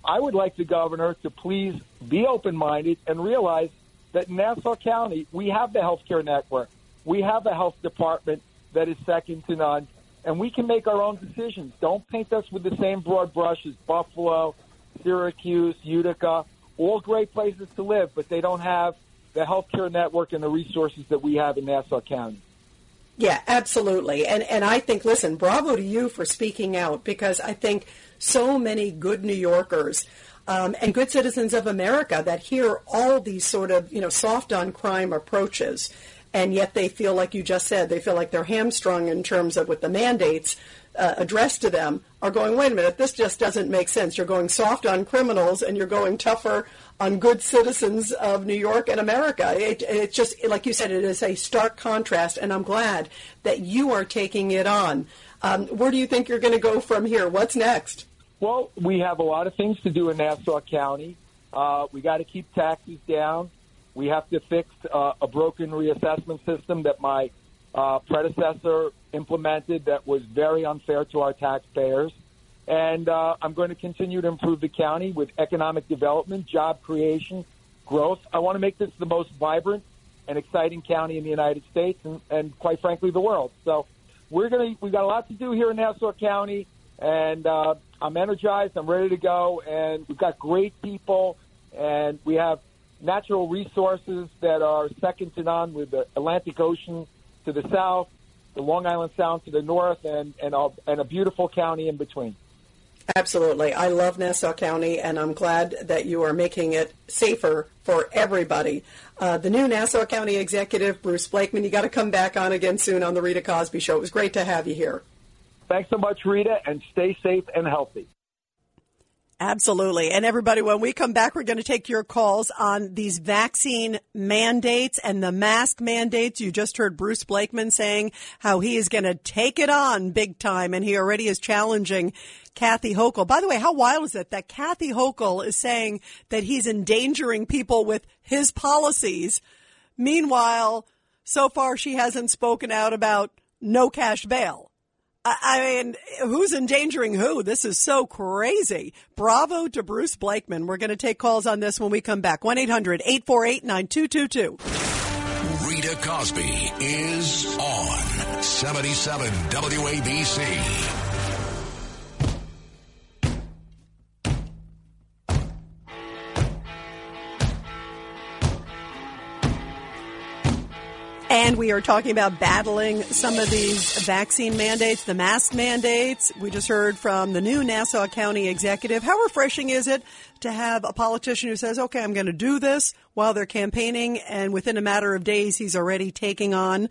I would like the governor to please be open minded and realize that in Nassau County, we have the healthcare network. We have a health department that is second to none, and we can make our own decisions. Don't paint us with the same broad brush as Buffalo, Syracuse, Utica, all great places to live, but they don't have the healthcare network and the resources that we have in Nassau County. Yeah, absolutely. And and I think listen, bravo to you for speaking out because I think so many good New Yorkers um, and good citizens of America that hear all these sort of you know soft on crime approaches and yet they feel like you just said they feel like they're hamstrung in terms of with the mandates uh, addressed to them are going wait a minute this just doesn't make sense. You're going soft on criminals and you're going tougher on good citizens of New York and America. It, it's just like you said it is a stark contrast and I'm glad that you are taking it on. Um, where do you think you're going to go from here? What's next? Well we have a lot of things to do in Nassau County. Uh, we got to keep taxes down we have to fix uh, a broken reassessment system that my uh, predecessor implemented that was very unfair to our taxpayers. And uh, I'm going to continue to improve the county with economic development, job creation, growth. I want to make this the most vibrant and exciting county in the United States and, and quite frankly, the world. So we're going to, we've got a lot to do here in Nassau County and uh, I'm energized. I'm ready to go. And we've got great people and we have natural resources that are second to none with the Atlantic Ocean to the south, the Long Island Sound to the north, and, and, a, and a beautiful county in between. Absolutely. I love Nassau County, and I'm glad that you are making it safer for everybody. Uh, the new Nassau County Executive, Bruce Blakeman, you got to come back on again soon on The Rita Cosby Show. It was great to have you here. Thanks so much, Rita, and stay safe and healthy. Absolutely. And everybody, when we come back, we're going to take your calls on these vaccine mandates and the mask mandates. You just heard Bruce Blakeman saying how he is going to take it on big time, and he already is challenging Kathy Hochul. By the way, how wild is it that Kathy Hochul is saying that he's endangering people with his policies? Meanwhile, so far she hasn't spoken out about no cash bail. I mean, who's endangering who? This is so crazy. Bravo to Bruce Blakeman. We're going to take calls on this when we come back. 1 800 848 9222. Rita Cosby is on 77 WABC. And we are talking about battling some of these vaccine mandates, the mask mandates. We just heard from the new Nassau County executive. How refreshing is it to have a politician who says, okay, I'm going to do this while they're campaigning, and within a matter of days, he's already taking on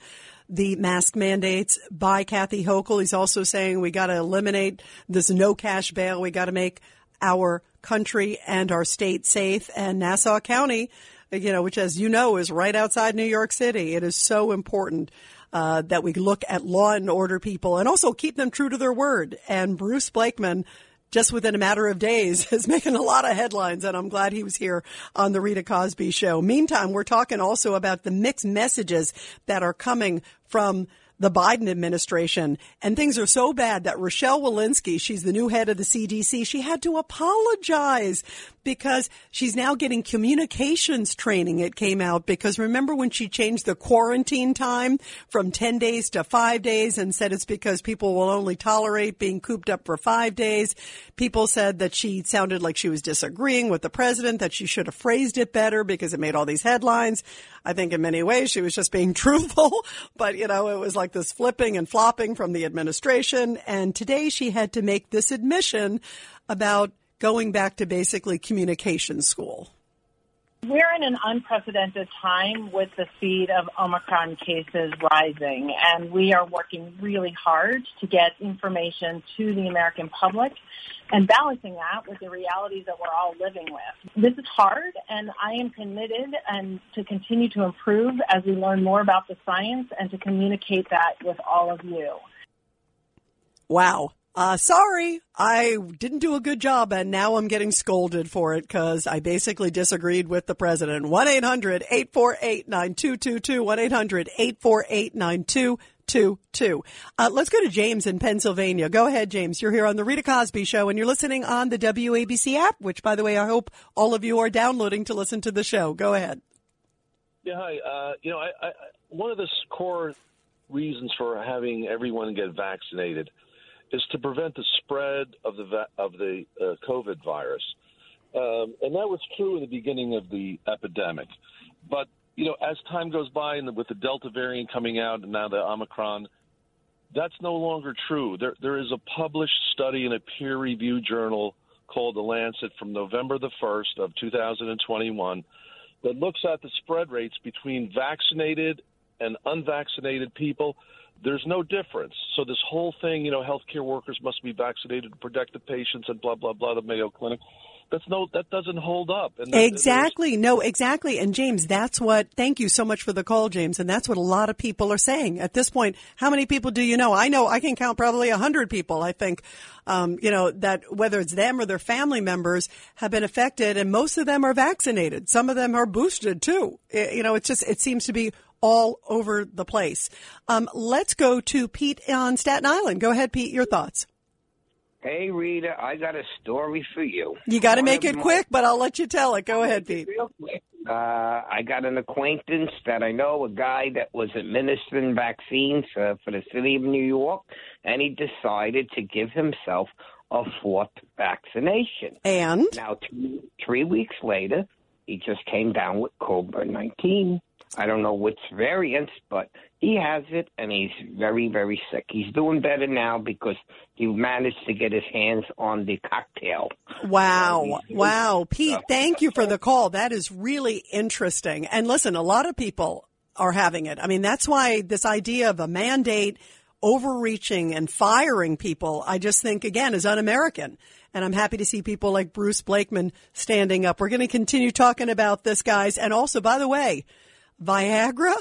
the mask mandates by Kathy Hochul. He's also saying we got to eliminate this no cash bail. We got to make our country and our state safe. And Nassau County you know, which, as you know, is right outside New York City. It is so important. Uh, that we look at law and order people and also keep them true to their word. And Bruce Blakeman, just within a matter of days, is making a lot of headlines, and I'm glad he was here on the Rita Cosby Show. Meantime, we're talking also about the mixed messages that are coming from the Biden administration. And things are so bad that Rochelle Walensky, she's the new head of the CDC, she had to apologize because she's now getting communications training. It came out because remember when she changed the quarantine time from 10 days to five days and said it's because people will only tolerate being cooped up for five days. People said that she sounded like she was disagreeing with the president, that she should have phrased it better because it made all these headlines. I think in many ways she was just being truthful, but you know, it was like this flipping and flopping from the administration. And today she had to make this admission about going back to basically communication school. We're in an unprecedented time with the speed of Omicron cases rising, and we are working really hard to get information to the American public and balancing that with the realities that we're all living with. This is hard, and I am committed and to continue to improve as we learn more about the science and to communicate that with all of you. Wow. Uh, sorry, I didn't do a good job and now I'm getting scolded for it because I basically disagreed with the president. 1-800-848-9222, 1-800-848-9222. Uh, let's go to James in Pennsylvania. Go ahead, James. You're here on the Rita Cosby Show and you're listening on the WABC app, which by the way, I hope all of you are downloading to listen to the show. Go ahead. Yeah, hi. Uh, you know, I, I, one of the core reasons for having everyone get vaccinated – is to prevent the spread of the of the uh, COVID virus, um, and that was true in the beginning of the epidemic. But you know, as time goes by, and with the Delta variant coming out, and now the Omicron, that's no longer true. There there is a published study in a peer-reviewed journal called The Lancet from November the first of 2021 that looks at the spread rates between vaccinated and unvaccinated people there's no difference. So this whole thing, you know, healthcare workers must be vaccinated to protect the patients and blah blah blah. The Mayo Clinic. That's no, that doesn't hold up. And exactly. No, exactly. And James, that's what, thank you so much for the call, James. And that's what a lot of people are saying at this point. How many people do you know? I know I can count probably a hundred people. I think, um, you know, that whether it's them or their family members have been affected and most of them are vaccinated. Some of them are boosted too. It, you know, it's just, it seems to be all over the place. Um, let's go to Pete on Staten Island. Go ahead, Pete, your thoughts. Hey, Rita, I got a story for you. You got to make it my, quick, but I'll let you tell it. Go ahead, Pete. Real quick. Uh, I got an acquaintance that I know, a guy that was administering vaccines uh, for the city of New York, and he decided to give himself a fourth vaccination. And? Now, two, three weeks later, he just came down with COVID 19. I don't know which variant, but he has it and he's very, very sick. He's doing better now because he managed to get his hands on the cocktail. Wow. Wow. Pete, thank you for the call. That is really interesting. And listen, a lot of people are having it. I mean, that's why this idea of a mandate overreaching and firing people, I just think again is un-American. And I'm happy to see people like Bruce Blakeman standing up. We're going to continue talking about this, guys. And also, by the way, Viagra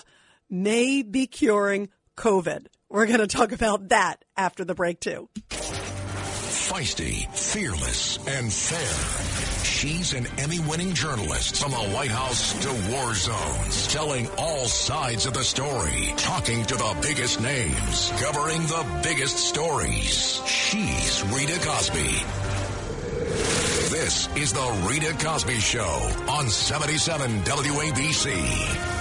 may be curing COVID. We're going to talk about that after the break, too. Feisty, fearless, and fair. She's an Emmy winning journalist from the White House to war zones, telling all sides of the story, talking to the biggest names, covering the biggest stories. She's Rita Cosby. This is the Rita Cosby Show on 77 WABC.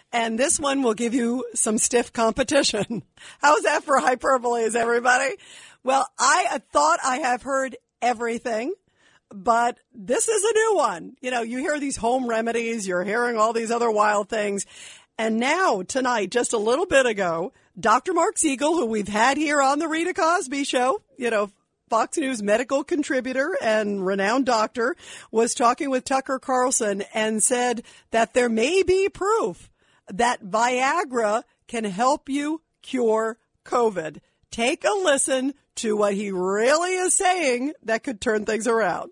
And this one will give you some stiff competition. How's that for hyperbole, is everybody? Well, I thought I have heard everything, but this is a new one. You know, you hear these home remedies, you're hearing all these other wild things. And now, tonight, just a little bit ago, Dr. Mark Siegel, who we've had here on the Rita Cosby Show, you know, Fox News medical contributor and renowned doctor, was talking with Tucker Carlson and said that there may be proof that Viagra can help you cure COVID. Take a listen to what he really is saying that could turn things around.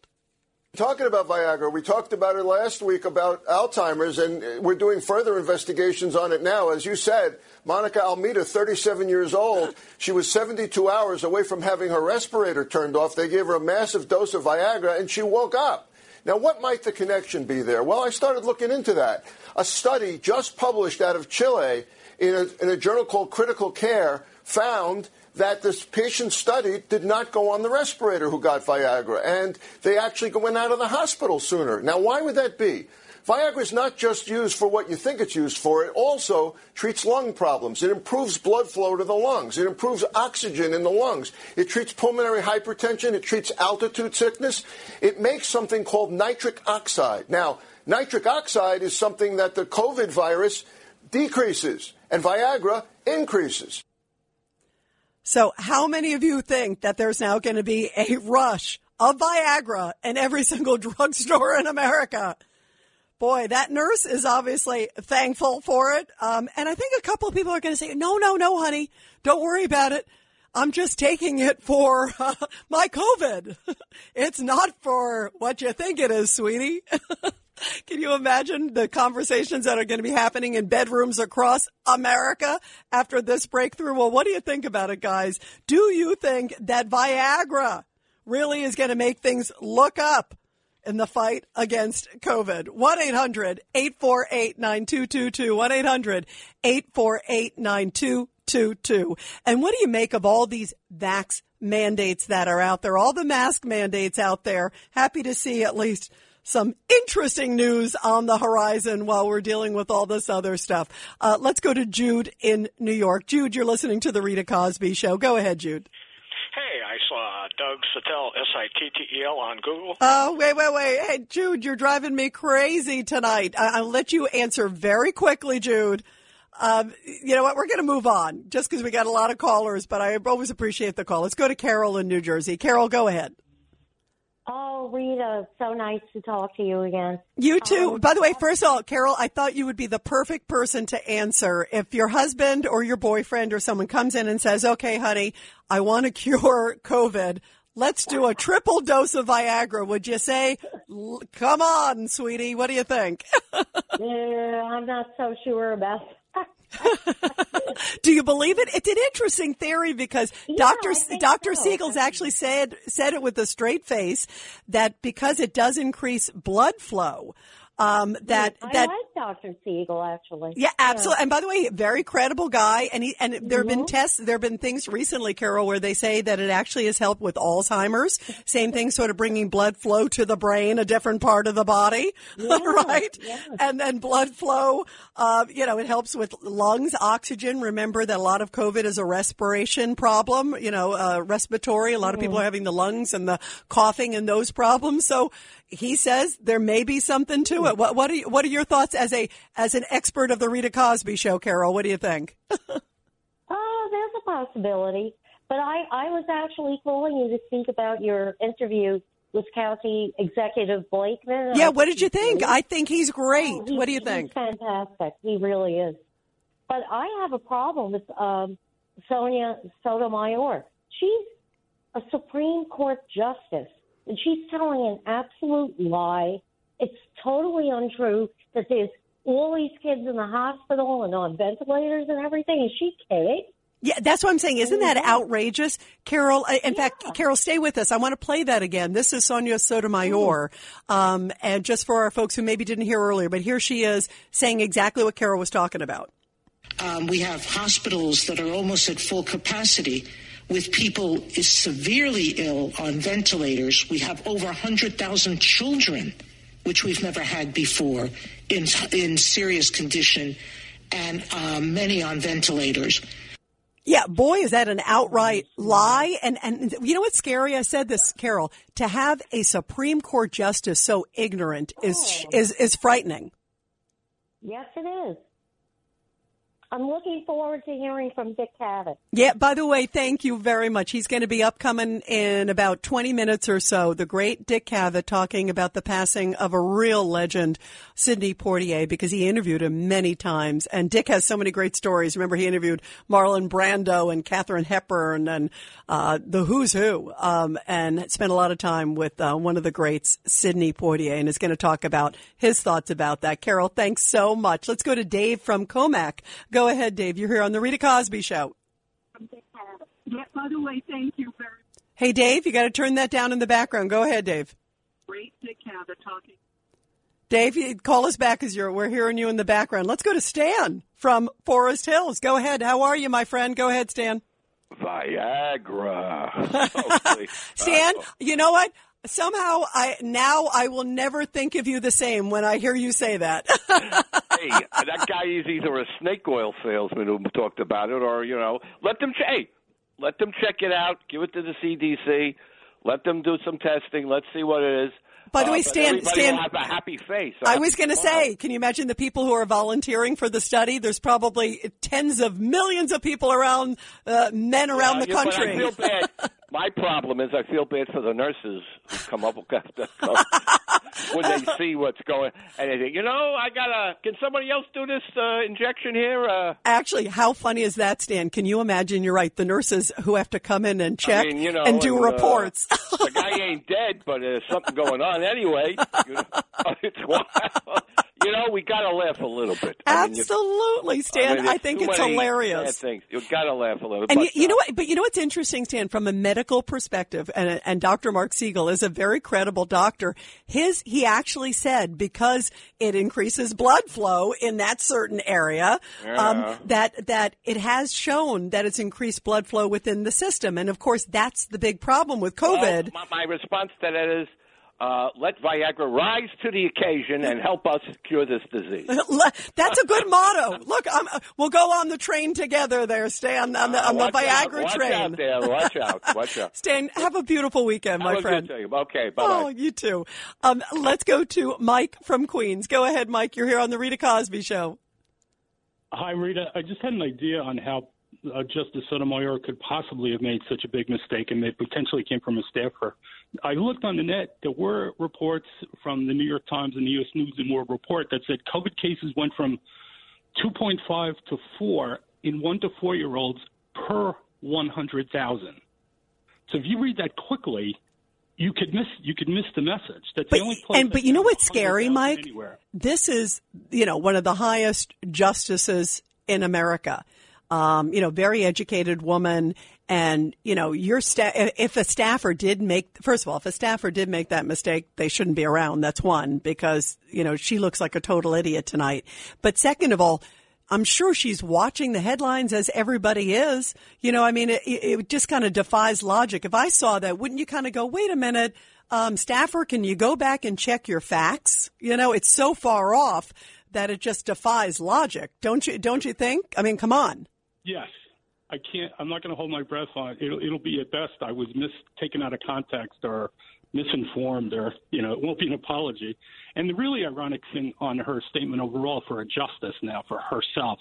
Talking about Viagra, we talked about it last week about Alzheimer's, and we're doing further investigations on it now. As you said, Monica Almeida, 37 years old, she was 72 hours away from having her respirator turned off. They gave her a massive dose of Viagra, and she woke up. Now, what might the connection be there? Well, I started looking into that. A study just published out of Chile in a, in a journal called Critical Care found that this patient studied did not go on the respirator who got Viagra, and they actually went out of the hospital sooner. Now, why would that be? Viagra is not just used for what you think it's used for, it also treats lung problems. It improves blood flow to the lungs, it improves oxygen in the lungs, it treats pulmonary hypertension, it treats altitude sickness, it makes something called nitric oxide. Now, nitric oxide is something that the COVID virus decreases, and Viagra increases. So, how many of you think that there's now going to be a rush of Viagra in every single drugstore in America? Boy, that nurse is obviously thankful for it. Um, and I think a couple of people are going to say, no, no, no, honey, don't worry about it. I'm just taking it for uh, my COVID. it's not for what you think it is, sweetie. Can you imagine the conversations that are going to be happening in bedrooms across America after this breakthrough? Well, what do you think about it, guys? Do you think that Viagra really is going to make things look up in the fight against COVID? 1 800 848 9222. 1 800 848 9222. And what do you make of all these vax mandates that are out there? All the mask mandates out there. Happy to see at least some interesting news on the horizon while we're dealing with all this other stuff. Uh, let's go to Jude in New York. Jude, you're listening to the Rita Cosby Show. Go ahead, Jude. I saw Doug Sattel, S-I-T-T-E-L, on Google. Oh, wait, wait, wait. Hey, Jude, you're driving me crazy tonight. I- will let you answer very quickly, Jude. Um, you know what? We're going to move on just because we got a lot of callers, but I always appreciate the call. Let's go to Carol in New Jersey. Carol, go ahead. Oh, Rita, so nice to talk to you again. You too. Um, By the way, first of all, Carol, I thought you would be the perfect person to answer. If your husband or your boyfriend or someone comes in and says, okay, honey, I want to cure COVID. Let's do a triple dose of Viagra. Would you say, come on, sweetie? What do you think? yeah, I'm not so sure about Do you believe it? It's an interesting theory because yeah, Dr. Dr. So. Siegel's actually said said it with a straight face that because it does increase blood flow, um, that I that like Dr. Siegel actually. Yeah, absolutely. Yeah. And by the way, very credible guy. And he and there have mm-hmm. been tests. There have been things recently, Carol, where they say that it actually has helped with Alzheimer's. Same thing, sort of bringing blood flow to the brain, a different part of the body, yeah, right? Yeah. And then blood flow. Uh, you know, it helps with lungs, oxygen. Remember that a lot of COVID is a respiration problem. You know, uh, respiratory. A lot mm. of people mm-hmm. are having the lungs and the coughing and those problems. So he says there may be something to it. What, what are you, what are your thoughts as a as an expert of the Rita Cosby Show, Carol? What do you think? oh, there's a possibility. But I, I was actually calling you to speak about your interview with County Executive Blakeman. Yeah, what did you think? I think he's great. Oh, what do you think? fantastic. He really is. But I have a problem with um, Sonia Sotomayor. She's a Supreme Court justice and she's telling an absolute lie. It's totally untrue that there's all these kids in the hospital and on ventilators and everything. Is she kidding? Yeah, that's what I'm saying. Isn't that outrageous? Carol, in yeah. fact, Carol, stay with us. I want to play that again. This is Sonia Sotomayor. Um, and just for our folks who maybe didn't hear earlier, but here she is saying exactly what Carol was talking about. Um, we have hospitals that are almost at full capacity with people is severely ill on ventilators. We have over 100,000 children, which we've never had before, in, in serious condition, and um, many on ventilators. Yeah, boy, is that an outright lie. And, and you know what's scary? I said this, Carol, to have a Supreme Court justice so ignorant is, oh. is, is frightening. Yes, it is. I'm looking forward to hearing from Dick Cavett. Yeah, by the way, thank you very much. He's going to be upcoming in about 20 minutes or so. The great Dick Cavett talking about the passing of a real legend, Sidney Poitier, because he interviewed him many times. And Dick has so many great stories. Remember, he interviewed Marlon Brando and Katharine Hepburn and uh, the Who's Who, um, and spent a lot of time with uh, one of the greats, Sidney Poitier, and is going to talk about his thoughts about that. Carol, thanks so much. Let's go to Dave from Commack. Go ahead, Dave. You're here on the Rita Cosby Show. Yeah, by the way, thank you very Hey, Dave, you got to turn that down in the background. Go ahead, Dave. great Dick Cavett talking. Dave, you- call us back because you're we're hearing you in the background. Let's go to Stan from Forest Hills. Go ahead. How are you, my friend? Go ahead, Stan. Viagra. Stan, you know what? Somehow I now I will never think of you the same when I hear you say that. hey, that guy is either a snake oil salesman who talked about it, or you know, let them. Ch- hey, let them check it out. Give it to the CDC. Let them do some testing. Let's see what it is. By the Uh, way, Stan- Stan- will have a happy face. I was going to say, can you imagine the people who are volunteering for the study? There's probably tens of millions of people around, uh, men around Yeah, the yeah, country. I feel bad. My problem is I feel bad for the nurses who come up with when they see what's going and they think, you know, I gotta. Can somebody else do this uh, injection here? Uh, Actually, how funny is that, Stan? Can you imagine? You're right. The nurses who have to come in and check I mean, you know, and do and, uh, reports. the guy ain't dead, but there's something going on anyway. You know, it's wild. You know, we gotta laugh a little bit. I mean, Absolutely, Stan. mean, I, think it's hilarious. things. You gotta laugh a little. Bit. And you, you know what? But you know what's interesting, Stan, from a medical perspective, and, and Dr. Mark Siegel is a very credible doctor. His he actually said because it increases blood flow in that certain area, Yeah. um, that that it has shown that it's increased blood flow within the system, and of course that's the big problem with COVID. Well, my, my response to that is. Uh, let Viagra rise to the occasion and help us cure this disease. That's a good motto. Look, I'm, we'll go on the train together there, Stan, on the, on the Uh, watch out, Viagra watch train. out there. Watch out. Watch out. Stan, have a beautiful weekend, my Have friend. good. Okay, bye bye. Oh, you too. Um, let's go to Mike from Queens. Go ahead, Mike. You're here on the Rita Cosby Show. Hi, Rita. I just had an idea on how uh, Justice Sotomayor could possibly have made such a big mistake, and it potentially came from a staffer. I looked on the net. There were reports from the New York Times and the U.S. News and World Report that said COVID cases went from 2.5 to 4 in one to four year olds per 100,000. So if you read that quickly, you could miss you could miss the message. That's the only place. And but you know what's scary, Mike? anywhere. This is you know one of the highest justices in America. Um, you know, very educated woman, and you know, your if a staffer did make first of all, if a staffer did make that mistake, they shouldn't be around. That's one because you know she looks like a total idiot tonight. But second of all. I'm sure she's watching the headlines as everybody is. You know, I mean, it, it just kind of defies logic. If I saw that, wouldn't you kind of go, wait a minute, um, staffer, can you go back and check your facts? You know, it's so far off that it just defies logic. Don't you, don't you think? I mean, come on. Yes. I can't. I'm not going to hold my breath on it. It'll, it'll be at best. I was mis taken out of context or misinformed, or you know, it won't be an apology. And the really ironic thing on her statement overall for a justice now for herself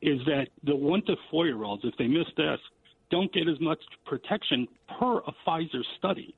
is that the one to four year olds, if they miss this, don't get as much protection per a Pfizer study.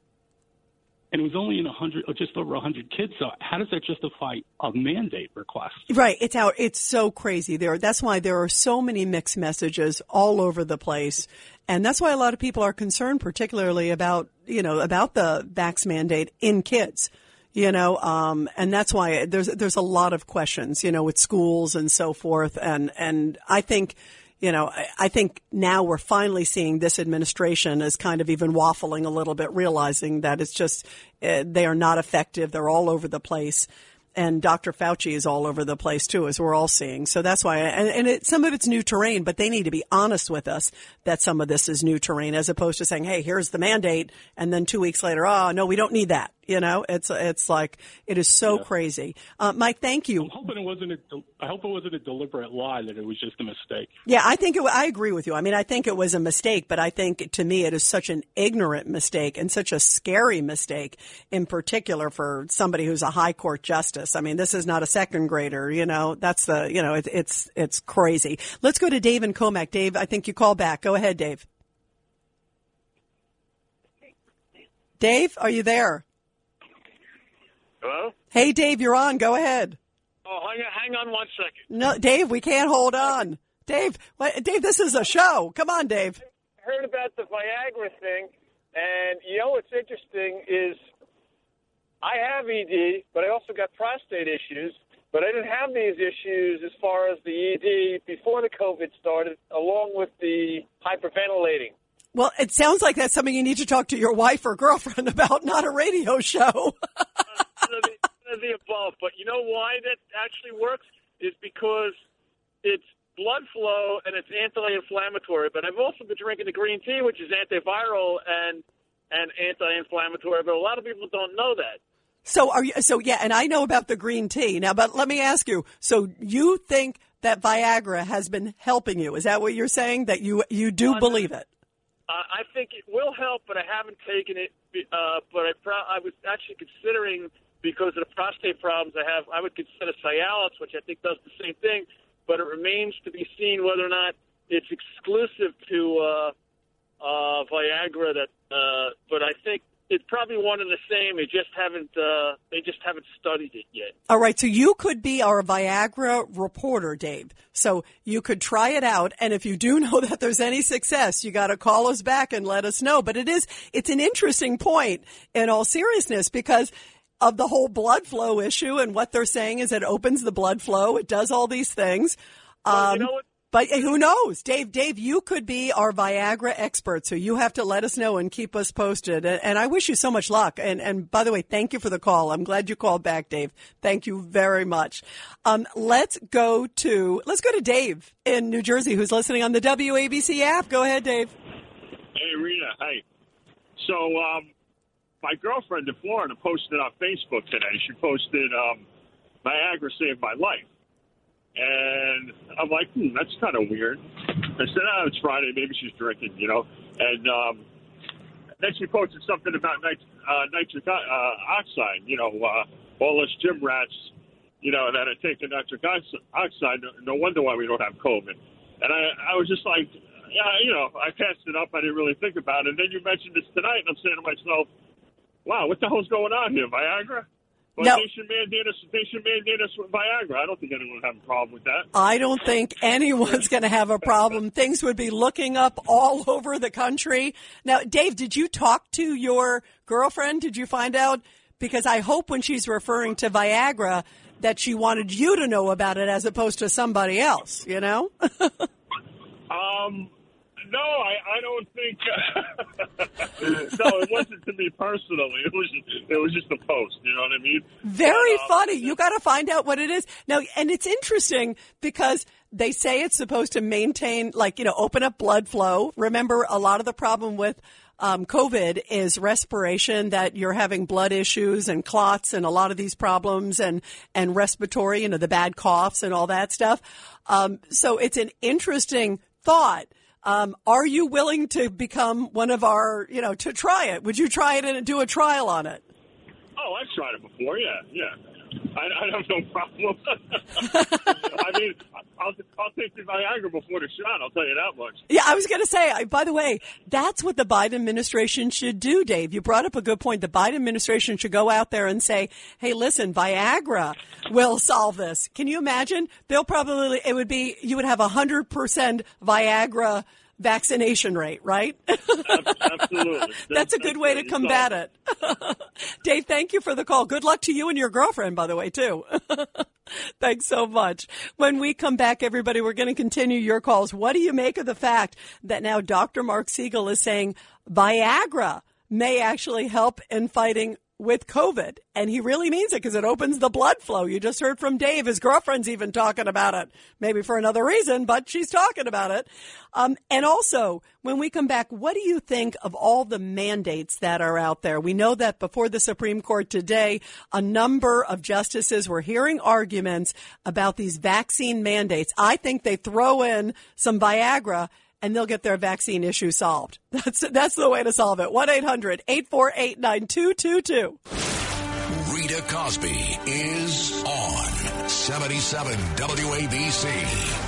And it was only in a hundred, or just over a hundred kids. So how does that justify a mandate request? Right. It's out. It's so crazy there. That's why there are so many mixed messages all over the place. And that's why a lot of people are concerned, particularly about, you know, about the vax mandate in kids. You know, um, and that's why there's, there's a lot of questions, you know, with schools and so forth. And, and I think, you know, I, think now we're finally seeing this administration as kind of even waffling a little bit, realizing that it's just, uh, they are not effective. They're all over the place and Dr. Fauci is all over the place too, as we're all seeing. So that's why, and, and it, some of it's new terrain, but they need to be honest with us that some of this is new terrain, as opposed to saying, "Hey, here's the mandate," and then two weeks later, "Oh no, we don't need that." You know, it's it's like it is so crazy. Uh, Mike, thank you. I'm hoping it wasn't a. I hope it wasn't a deliberate lie. That it was just a mistake. Yeah, I think it, I agree with you. I mean, I think it was a mistake, but I think to me it is such an ignorant mistake and such a scary mistake, in particular for somebody who's a high court justice. I mean, this is not a second grader. You know, that's the you know it, it's it's crazy. Let's go to Dave and Commack. Dave, I think you called back. Go ahead, Dave. Dave, are you there? Hello? Hey, Dave, you're on. Go ahead. Oh, hang on, one second. No, Dave, we can't hold on. Dave, what, Dave, this is a show. Come on, Dave. I heard about the Viagra thing, and you know what's interesting is I have ED, but I also got prostate issues. But I didn't have these issues as far as the ED before the COVID started, along with the hyperventilating. Well, it sounds like that's something you need to talk to your wife or girlfriend about, not a radio show. Of the, the above. But you know why that actually works is because it's blood flow and it's anti-inflammatory. But I've also been drinking the green tea, which is antiviral and and anti-inflammatory. But a lot of people don't know that. So are you, so yeah, and I know about the green tea now, but let me ask you, so you think that Viagra has been helping you? Is that what you're saying? That you, you do believe it? I think it will help, but I haven't taken it. Uh, but I, pro- I was actually considering because of the prostate problems I have. I would consider Cialis, which I think does the same thing. But it remains to be seen whether or not it's exclusive to uh, uh, Viagra. That, uh, but I think it's probably one and the same. They just haven't. Uh, they just haven't studied it yet. All right, so you could be our Viagra reporter, Dave. So you could try it out, and if you do know that there's any success, you got to call us back and let us know. But it is, it's an interesting point in all seriousness because of the whole blood flow issue, and what they're saying is it opens the blood flow, it does all these things. Um, but who knows, Dave? Dave, you could be our Viagra expert, so you have to let us know and keep us posted. And, I wish you so much luck. And, and by the way, thank you for the call. I'm glad you called back, Dave. Thank you very much. Um, let's go to let's go to Dave in New Jersey, who's listening on the WABC app. Go ahead, Dave. Hey, Rita. Hey. So, um, my girlfriend in Florida posted on Facebook today. She posted, um, Viagra saved my life. And I'm like, hmm, that's kind of weird. I said, oh, it's Friday. Maybe she's drinking, you know. And um, then she posted something about nit- uh, nitric uh, oxide, you know, uh, all us gym rats, you know, that are taking nitric ox- oxide. No wonder why we don't have COVID. And I, I was just like, yeah, you know, I passed it up. I didn't really think about it. And then you mentioned this tonight, and I'm saying to myself, wow, what the hell's going on here? Viagra? Well, No. they should mandate us. They should mandate us with Viagra. I don't think anyone would have a problem with that. I don't think anyone's going to have a problem. Things would be looking up all over the country. Now, Dave, did you talk to your girlfriend? Did you find out? Because I hope when she's referring to Viagra that she wanted you to know about it as opposed to somebody else, you know? Um, no, I, I don't think. no, it wasn't to me personally. It was just, it was just a post. You know what I mean? Very funny. You got to find out what it is. Now, and it's interesting because they say it's supposed to maintain, like, you know, open up blood flow. Remember, a lot of the problem with um, COVID is respiration, that you're having blood issues and clots and a lot of these problems and, and respiratory, you know, the bad coughs and all that stuff. Um, so it's an interesting thought. Um, are you willing to become one of our, you know, to try it? Would you try it and do a trial on it? Oh, I've tried it before. Yeah, yeah. I, I have no problem. I mean, I'll, I'll take the Viagra before the shot. I'll tell you that much. Yeah, I was going to say, by the way, that's what the Biden administration should do, Dave. You brought up a good point. The Biden administration should go out there and say, hey, listen, Viagra will solve this. Can you imagine? They'll probably, it would be, you would have a 100% Viagra vaccination rate, right? Absolutely. That's a good way to combat it. Dave, thank you for the call. Good luck to you and your girlfriend, by the way, too. Thanks so much. When we come back, everybody, we're going to continue your calls. What do you make of the fact that now Dr. Mark Siegel is saying Viagra may actually help in fighting with COVID. And he really means it because it opens the blood flow. You just heard from Dave. His girlfriend's even talking about it, maybe for another reason, but she's talking about it. Um, and also, when we come back, what do you think of all the mandates that are out there? We know that before the Supreme Court today, a number of justices were hearing arguments about these vaccine mandates. I think they throw in some Viagra and they'll get their vaccine issue solved. That's that's the way to solve it. 1-800-848-9222. Rita Cosby is on 77 WABC.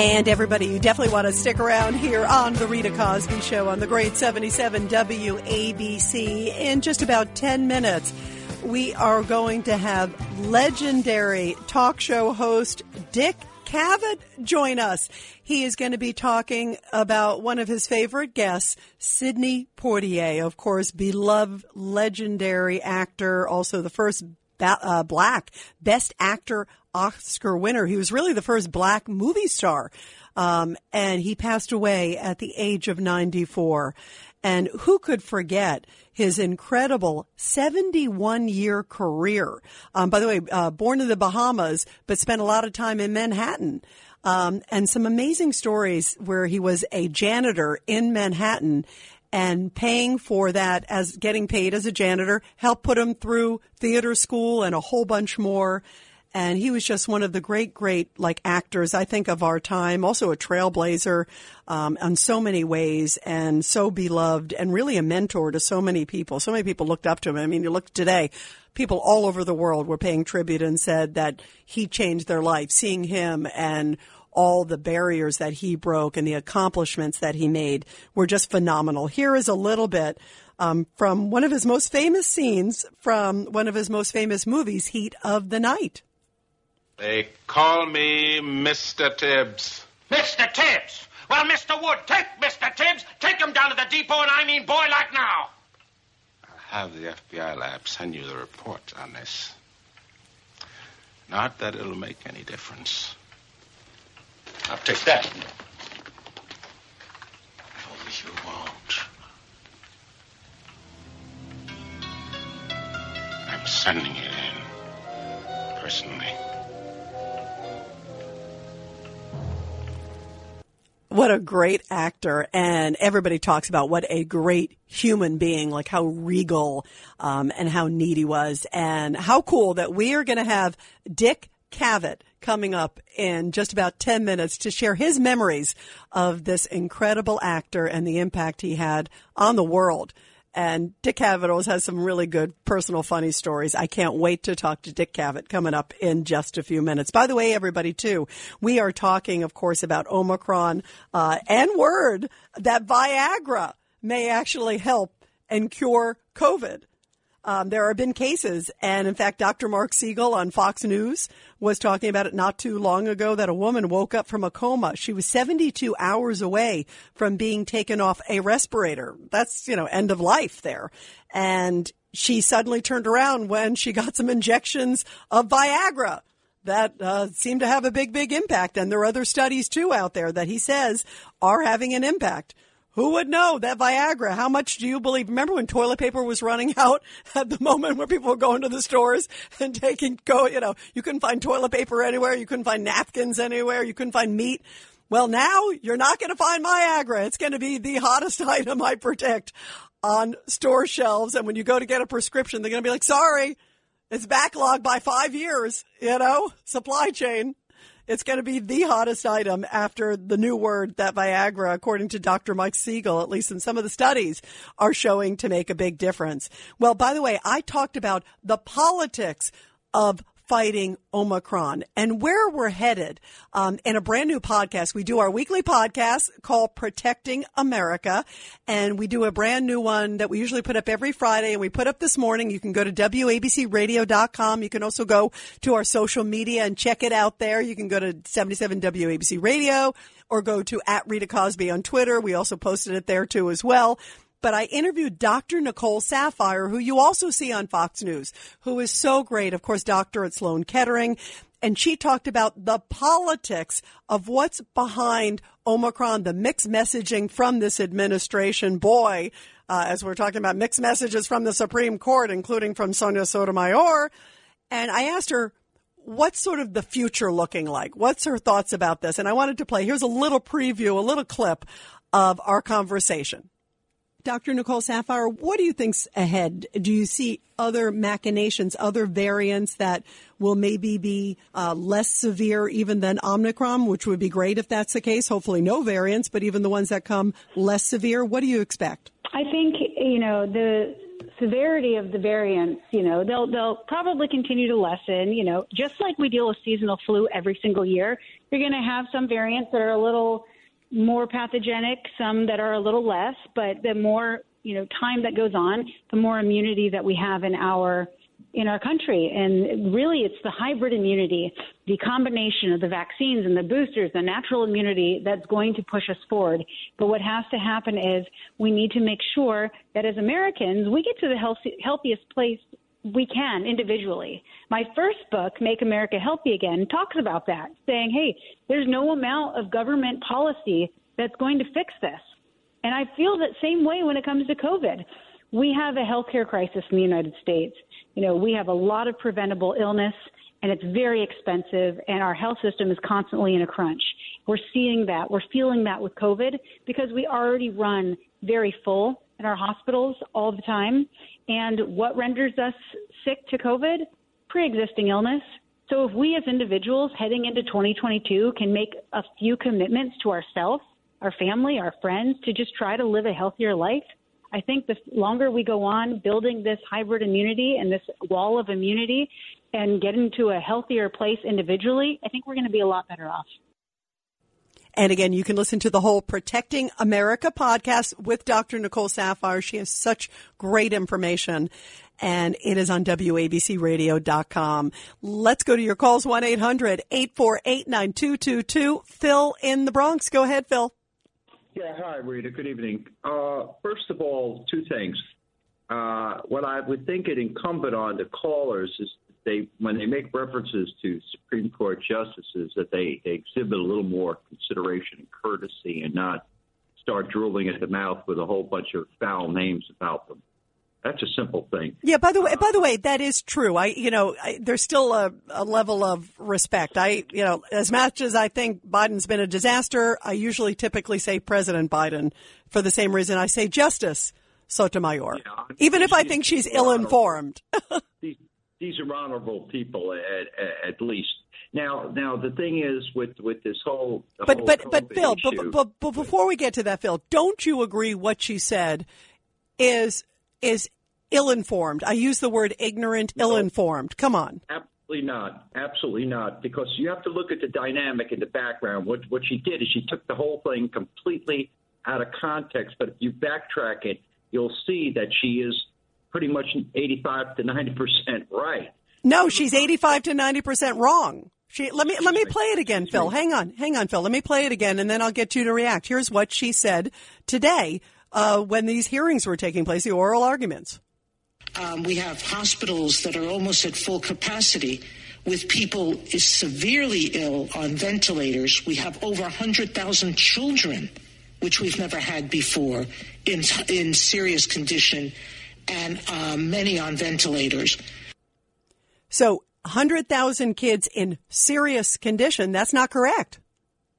And everybody, you definitely want to stick around here on the Rita Cosby Show on the Great 77 WABC. In just about 10 minutes, we are going to have legendary talk show host Dick Cavett join us. He is going to be talking about one of his favorite guests, Sidney Poitier, of course, beloved legendary actor, also the first uh, black best actor Oscar winner. He was really the first black movie star. Um, and he passed away at the age of 94. And who could forget his incredible 71 year career? Um, by the way, uh, born in the Bahamas, but spent a lot of time in Manhattan. Um, and some amazing stories where he was a janitor in Manhattan and paying for that as getting paid as a janitor helped put him through theater school and a whole bunch more and he was just one of the great, great like actors I think of our time. Also a trailblazer um, on so many ways, and so beloved, and really a mentor to so many people. So many people looked up to him. I mean, you look today, people all over the world were paying tribute and said that he changed their life. Seeing him and all the barriers that he broke and the accomplishments that he made were just phenomenal. Here is a little bit um, from one of his most famous scenes from one of his most famous movies, Heat of the Night. They call me Mr. Tibbs. Mr. Tibbs! Well, Mr. Wood, take Mr. Tibbs, take him down to the depot, and I mean boy like now. I'll have the FBI lab send you the report on this. Not that it'll make any difference. I'll take that. No, you won't. I'm sending it in. Personally. What a great actor. And everybody talks about what a great human being like how regal um, and how neat he was and how cool that we are going to have dick cavett coming up in just about 10 minutes to share his memories of this incredible actor and the impact he had on the world and Dick Cavett has some really good personal funny stories. I can't wait to talk to Dick Cavett coming up in just a few minutes. By the way, everybody too, we are talking, of course, about Omicron, uh, and word that Viagra may actually help and cure COVID. Um, there have been cases, and in fact, Dr. Mark Siegel on Fox News was talking about it not too long ago that a woman woke up from a coma. She was 72 hours away from being taken off a respirator. That's, you know, end of life there. And she suddenly turned around when she got some injections of Viagra that uh, seemed to have a big, big impact. And there are other studies too out there that he says are having an impact. Who would know that Viagra? How much do you believe? Remember when toilet paper was running out at the moment when people were going to the stores and taking go, you know, you couldn't find toilet paper anywhere, you couldn't find napkins anywhere, you couldn't find meat. Well, now you're not going to find Viagra. It's going to be the hottest item, I predict, on store shelves. And when you go to get a prescription, they're going to be like, sorry, it's backlogged by five years, you know, supply chain. It's going to be the hottest item after the new word that Viagra, according to Dr. Mike Siegel, at least in some of the studies, are showing to make a big difference. Well, by the way, I talked about the politics of fighting Omicron and where we're headed um, in a brand new podcast. We do our weekly podcast called Protecting America, and we do a brand new one that we usually put up every Friday, and we put up this morning. You can go to WABCRadio.com. You can also go to our social media and check it out there. You can go to 77 WABC Radio or go to at Rita Cosby on Twitter. We also posted it there too as well but I interviewed Dr. Nicole Saphier, who you also see on Fox News, who is so great. Of course, doctor at Sloan Kettering. and she talked about the politics of what's behind Omicron, the mixed messaging from this administration. Boy, uh, as we're talking about mixed messages from the Supreme Court, including from Sonia Sotomayor. And I asked her, what's sort of the future looking like? What's her thoughts about this? And I wanted to play, here's a little preview, a little clip of our conversation. Dr. Nicole Saphier, what do you think's ahead? Do you see other machinations, other variants that will maybe be uh, less severe even than Omicron, which would be great if that's the case. Hopefully, no variants, but even the ones that come less severe. What do you expect? I think you know the severity of the variants, you know, they'll they'll probably continue to lessen. You know, just like we deal with seasonal flu every single year, you're going to have some variants that are a little more pathogenic, some that are a little less. But the more you know time that goes on, the more immunity that we have in our in our country. And really, it's the hybrid immunity, the combination of the vaccines and the boosters, the natural immunity that's going to push us forward. But what has to happen is we need to make sure that as Americans, we get to the healthy, healthiest place we can individually. My first book, Make America Healthy Again, talks about that, saying, hey, there's no amount of government policy that's going to fix this. And I feel that same way when it comes to COVID. We have a healthcare crisis in the United States. You know, we have a lot of preventable illness and it's very expensive and our health system is constantly in a crunch. We're seeing that. We're feeling that with COVID because we already run very full in our hospitals all the time. And what renders us sick to COVID? Pre-existing illness. So if we as individuals heading into 2022 can make a few commitments to ourselves, our family, our friends to just try to live a healthier life, I think the longer we go on building this hybrid immunity and this wall of immunity and get into a healthier place individually, I think we're going to be a lot better off. And again, you can listen to the whole Protecting America podcast with Dr. Nicole Saphier. She has such great information and it is on WABCradio.com. Let's go to your calls 1-800-848-9222. Phil in the Bronx. Go ahead, Phil. Yeah, hi, Rita. Good evening. Uh, first of all, two things. Uh, what I would think it incumbent on the callers is they, when they make references to Supreme Court justices, that they, they exhibit a little more consideration and courtesy and not start drooling at the mouth with a whole bunch of foul names about them. That's a simple thing. Yeah. By the way, uh, by the way, that is true. I, you know, I, there's still a, a level of respect. I, you know, as much as I think Biden's been a disaster, I usually typically say President Biden for the same reason I say Justice Sotomayor, Yeah, even if I think she's ill-informed. these, these are honorable people, at, at, at least. Now, now the thing is with with this whole But whole but but Phil, but, issue- but, but before we get to that, Phil, don't you agree what she said is is ill-informed? I use the word ignorant, ill-informed. Come on. Absolutely not. Absolutely not. Because you have to look at the dynamic in the background. What what she did is she took the whole thing completely out of context. But if you backtrack it, you'll see that she is pretty much 85 to 90 percent right. No, she's 85 to 90% wrong. She, let me, let me play it again, Phil. Hang on, hang on, Phil. Let me play it again and then I'll get you to react. Here's what she said today, uh, when these hearings were taking place, the oral arguments. Um, we have hospitals that are almost at full capacity with people is severely ill on ventilators. We have over 100,000 children, which we've never had before, in, in serious condition, and um, many on ventilators. So 100,000 kids in serious condition. That's not correct.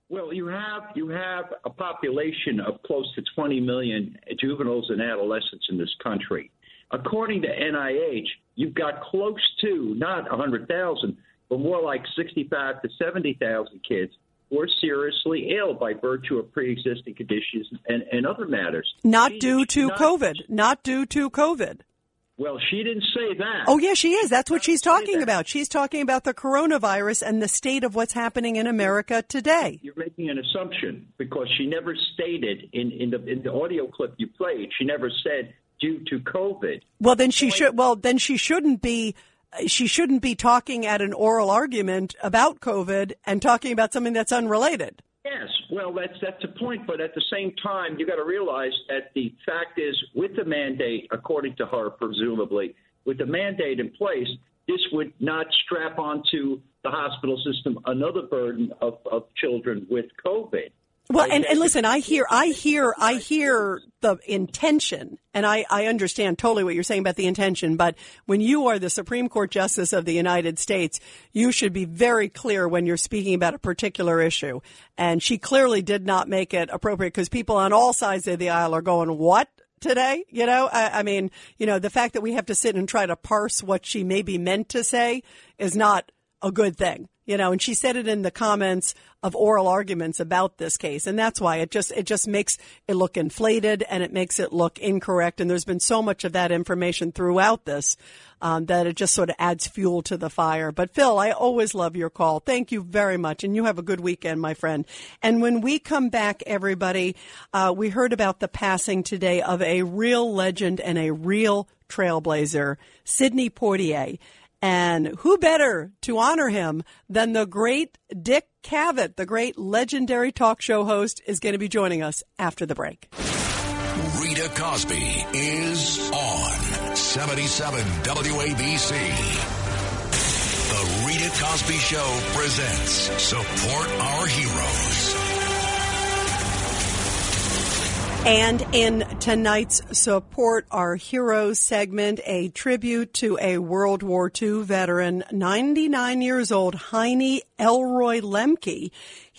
Well, you have you have a population of close to 20 million juveniles and adolescents in this country. According to NIH, you've got close to not 100,000, but more like 65 to 70,000 kids are seriously ill by virtue of pre-existing conditions and, and other matters. Not due to COVID. Not due to COVID. Well, she didn't say that. Oh, yeah, she is. That's what she's talking about. She's talking about the coronavirus and the state of what's happening in America today. You're making an assumption because she never stated in, in the in the audio clip you played. She never said due to COVID. Well, then she should. Well, then she shouldn't be. She shouldn't be talking at an oral argument about COVID and talking about something that's unrelated. Yes, well, that's that's a point, but at the same time, you got to realize that the fact is, with the mandate, according to her, presumably, with the mandate in place, this would not strap onto the hospital system another burden of, of children with COVID. Well, and, and listen, I hear, I hear, I hear the intention, and I, I understand totally what you're saying about the intention. But when you are the Supreme Court Justice of the United States, you should be very clear when you're speaking about a particular issue. And she clearly did not make it appropriate because people on all sides of the aisle are going, "What?" Today, you know, I, I mean, you know, the fact that we have to sit and try to parse what she maybe meant to say is not a good thing you know and she said it in the comments of oral arguments about this case. And that's why it just it just makes it look inflated and it makes it look incorrect. And there's been so much of that information throughout this um, that it just sort of adds fuel to the fire. But phil i always love your call. Thank you very much. And you have a good weekend my friend. And when we come back everybody uh, we heard about the passing today of a real legend and a real trailblazer sidney poitier and who better to honor him than the great Dick Cavett, the great legendary talk show host, is going to be joining us after the break. Rita Cosby is on 77 WABC. The Rita Cosby Show presents Support Our Heroes. And in tonight's Support Our Heroes segment, a tribute to a World War II veteran, 99 years old, Heine Elroy Lemke.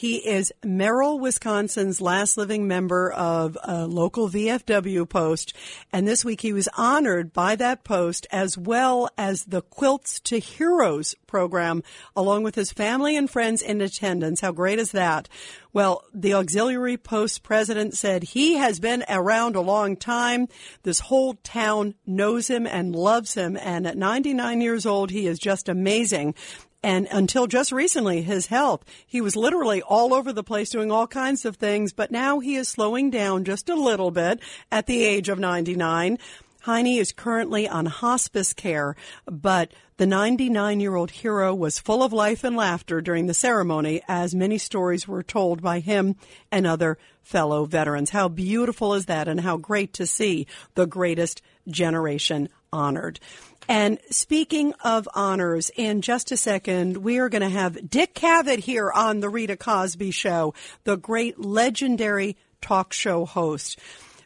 He is Merrill, Wisconsin's last living member of a local VFW post. And this week he was honored by that post as well as the Quilts to Heroes program, along with his family and friends in attendance. How great is that? Well, the auxiliary post president said he has been around a long time. This whole town knows him and loves him. And at 99 years old, he is just amazing. And until just recently, his health, he was literally all over the place doing all kinds of things, but now he is slowing down just a little bit at the age of 99. Heine is currently on hospice care, but the 99 year old hero was full of life and laughter during the ceremony as many stories were told by him and other fellow veterans. How beautiful is that and how great to see the greatest generation honored. And speaking of honors, in just a second, we are going to have Dick Cavett here on the Rita Cosby Show, the great legendary talk show host,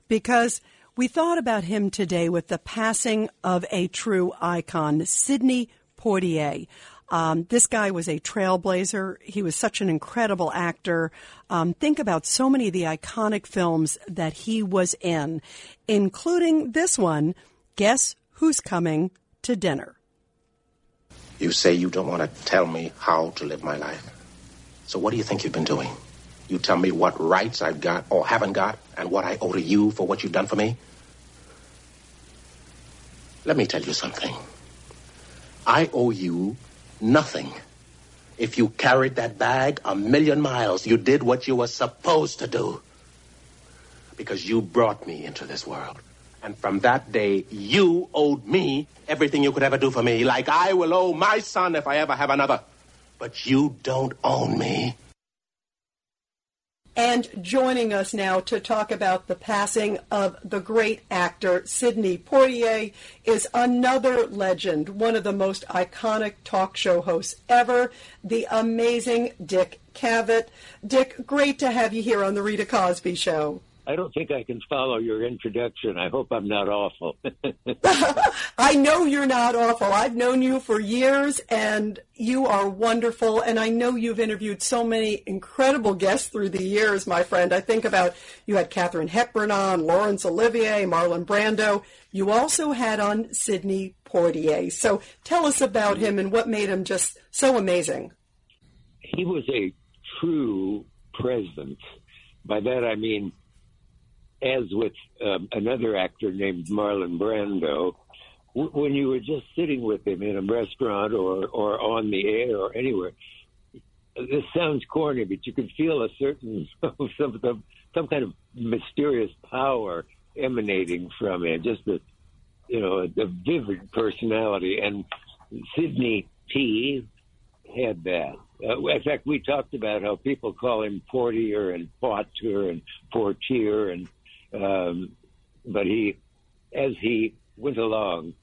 because we thought about him today with the passing of a true icon, Sidney Poitier. Um, this guy was a trailblazer. He was such an incredible actor. Um, think about so many of the iconic films that he was in, including this one, Guess Who's Coming to dinner. You say you don't want to tell me how to live my life. So what do you think you've been doing? You tell me what rights I've got or haven't got and what I owe to you for what you've done for me? Let me tell you something. I owe you nothing. If you carried that bag a million miles, you did what you were supposed to do. Because you brought me into this world. And from that day, you owed me everything you could ever do for me, like I will owe my son if I ever have another. But you don't own me. And joining us now to talk about the passing of the great actor Sidney Poitier is another legend, one of the most iconic talk show hosts ever, the amazing Dick Cavett. Dick, great to have you here on the Rita Cosby Show. I don't think I can follow your introduction. I hope I'm not awful. I know you're not awful. I've known you for years and you are wonderful. And I know you've interviewed so many incredible guests through the years, my friend. I think about you had Katharine Hepburn on, Laurence Olivier, Marlon Brando. You also had on Sidney Poitier. So tell us about him and what made him just so amazing. He was a true president. By that I mean as with um, another actor named Marlon Brando, w- when you were just sitting with him in a restaurant or, or on the air or anywhere, this sounds corny, but you could feel a certain some, some, some kind of mysterious power emanating from him, just a you know a vivid personality. And Sidney P had that. Uh, in fact, we talked about how people call him Portier and Porter and Portier and um, but he, as he went along,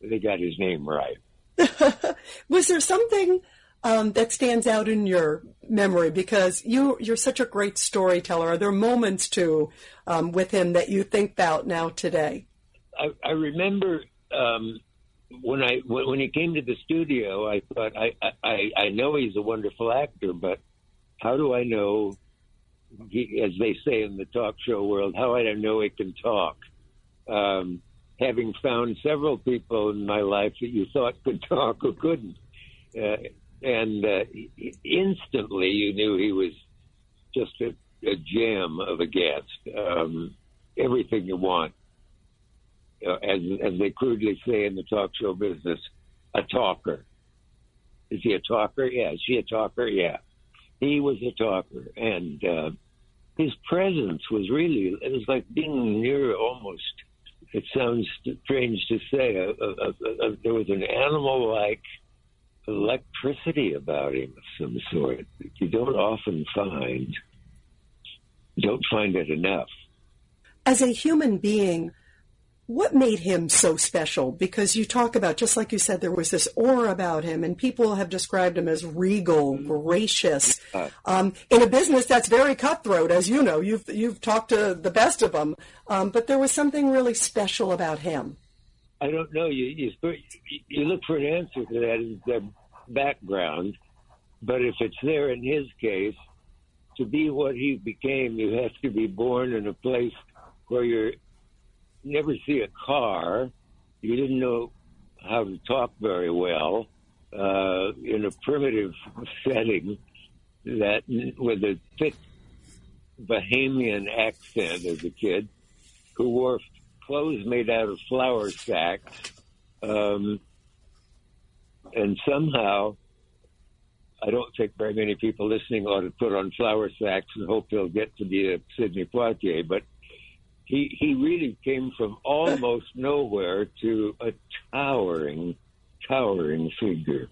they got his name right. Was there something um, that stands out in your memory? Because you you're such a great storyteller. Are there moments too um, with him that you think about now today? I, I remember um, when I when, when he came to the studio, I thought I, I I know he's a wonderful actor, but how do I know? As they say in the talk show world, how I don't know he can talk. Um, having found several people in my life that you thought could talk or couldn't, uh, and uh, instantly you knew he was just a, a gem of a guest. Um, everything you want uh, as as they crudely say in the talk show business, a talker. Is he a talker? Yeah. Is she a talker? Yeah. He was a talker, and uh, his presence was really it was like being near almost. It sounds strange to say. There was an animal-like electricity about him of some sort. You don't often find. Don't find it enough. As a human being, what made him so special? Because you talk about, just like you said, there was this aura about him, and people have described him as regal, gracious. Um, in a business that's very cutthroat, as you know, you've you've talked to the best of them, um, but there was something really special about him. I don't know. You you, you look for an answer to that in the background, but if it's there in his case, to be what he became, you have to be born in a place where you're never see a car. You didn't know how to talk very well uh, in a primitive setting that with a thick Bahamian accent as a kid who wore clothes made out of flour sacks. Um, and somehow, I don't think very many people listening ought to put on flour sacks and hope they'll get to be a Sidney Poitier. But he he really came from almost nowhere to a towering, towering figure.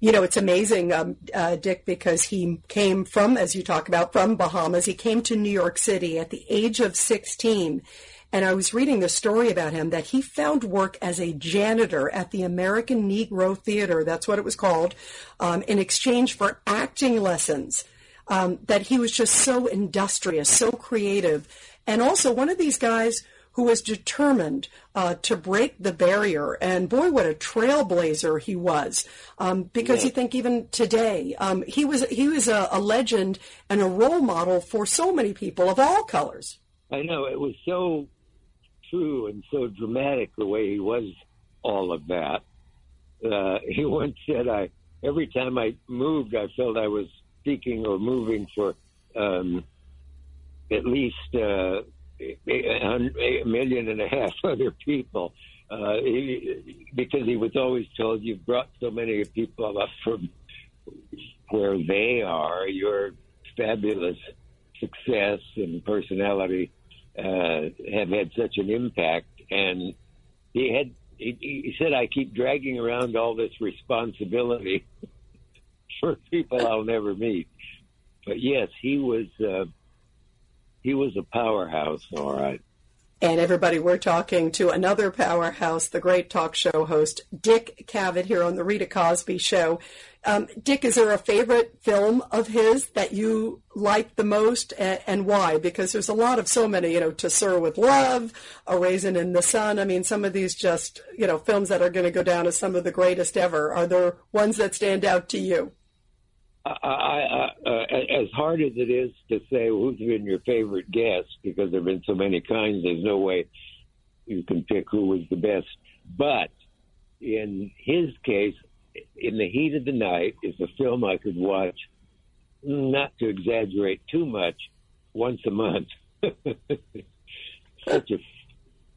You know, it's amazing, um, uh, Dick, because he came from, as you talk about, from Bahamas. He came to New York City at the age of 16. And I was reading the story about him that he found work as a janitor at the American Negro Theater, that's what it was called, um, in exchange for acting lessons. Um, that he was just so industrious, so creative, and also one of these guys who was determined uh, to break the barrier. And boy, what a trailblazer he was! Um, because Yeah. you think even today, um, he was he was a, a legend and a role model for so many people of all colors. I know it was so true and so dramatic the way he was all of that. Uh, he once said, "I every time I moved, I felt I was speaking or moving for um, at least uh, a, million and a half other people." Uh, he, because he was always told, "You've brought so many people up from where they are. Your fabulous success and personality uh, have had such an impact." And he had he, he said, "I keep dragging around all this responsibility for people I'll never meet." But yes, he was uh, he was a powerhouse, all right. And everybody, we're talking to another powerhouse, the great talk show host, Dick Cavett, here on the Rita Cosby Show. Um, Dick, is there a favorite film of his that you like the most, and, and why? Because there's a lot of so many, you know, To Sir with Love, A Raisin in the Sun. I mean, some of these just, you know, films that are going to go down as some of the greatest ever. Are there ones that stand out to you? I, I, I, uh, as hard as it is to say who's been your favorite guest, because there have been so many kinds, there's no way you can pick who was the best. But in his case, In the Heat of the Night is a film I could watch, not to exaggerate too much, once a month. Such a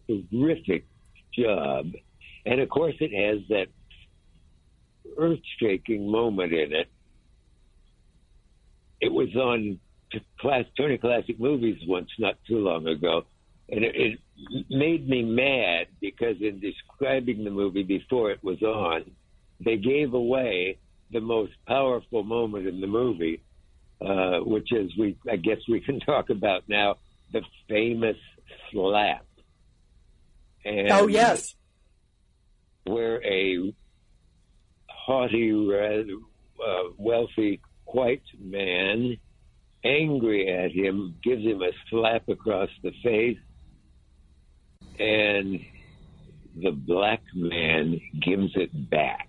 terrific job. And of course, it has that earth shaking moment in it it was on class Turner Classic Movies once, not too long ago, and it, it made me mad because in describing the movie before it was on, they gave away the most powerful moment in the movie, uh, which is we I guess we can talk about now the famous slap. And oh, yes. where a haughty, uh, wealthy white man, angry at him, gives him a slap across the face, and the black man gives it back.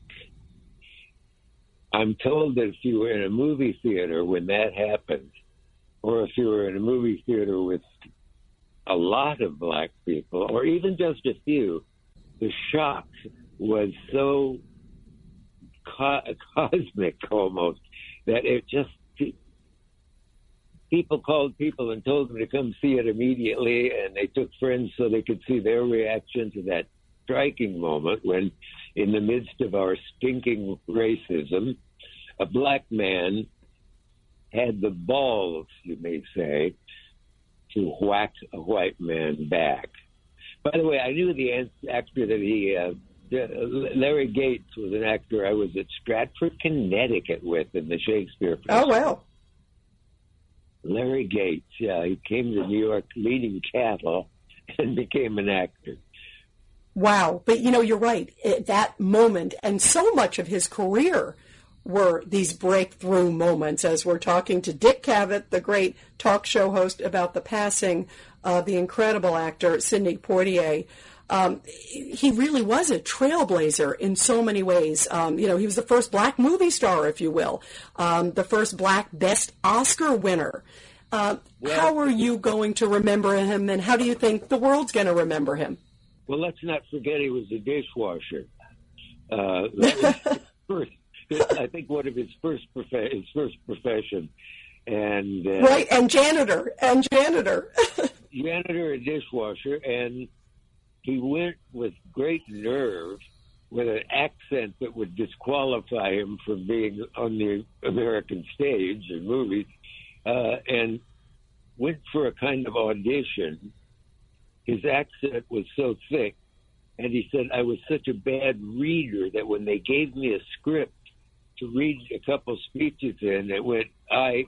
I'm told that if you were in a movie theater when that happened, or if you were in a movie theater with a lot of black people, or even just a few, the shock was so co- cosmic almost that it just people called people and told them to come see it immediately, and they took friends so they could see their reaction to that striking moment when, in the midst of our stinking racism, a black man had the balls, you may say, to whack a white man back. By the way, I knew the actor that he, uh, Larry Gates was an actor I was at Stratford, Connecticut with in the Shakespeare. Oh, wow. Larry Gates, yeah, he came to New York leading cattle and became an actor. Wow. But you know, you're right. At that moment, and so much of his career were these breakthrough moments as we're talking to Dick Cavett, the great talk show host, about the passing of the incredible actor Sidney Poitier. Um, he really was a trailblazer in so many ways. Um, you know, he was the first black movie star, if you will, um, the first black Best Oscar winner. Uh, Well- how are you going to remember him, and how do you think the world's going to remember him? Well, let's not forget he was a dishwasher. Uh, that was his first, I think one of his first prof- his first profession, and uh, Right, and janitor, and janitor. janitor and dishwasher, and he went with great nerve with an accent that would disqualify him from being on the American stage and movies, uh, and went for a kind of audition. His accent was so thick, and he said, I was such a bad reader that when they gave me a script to read a couple speeches in, it went, I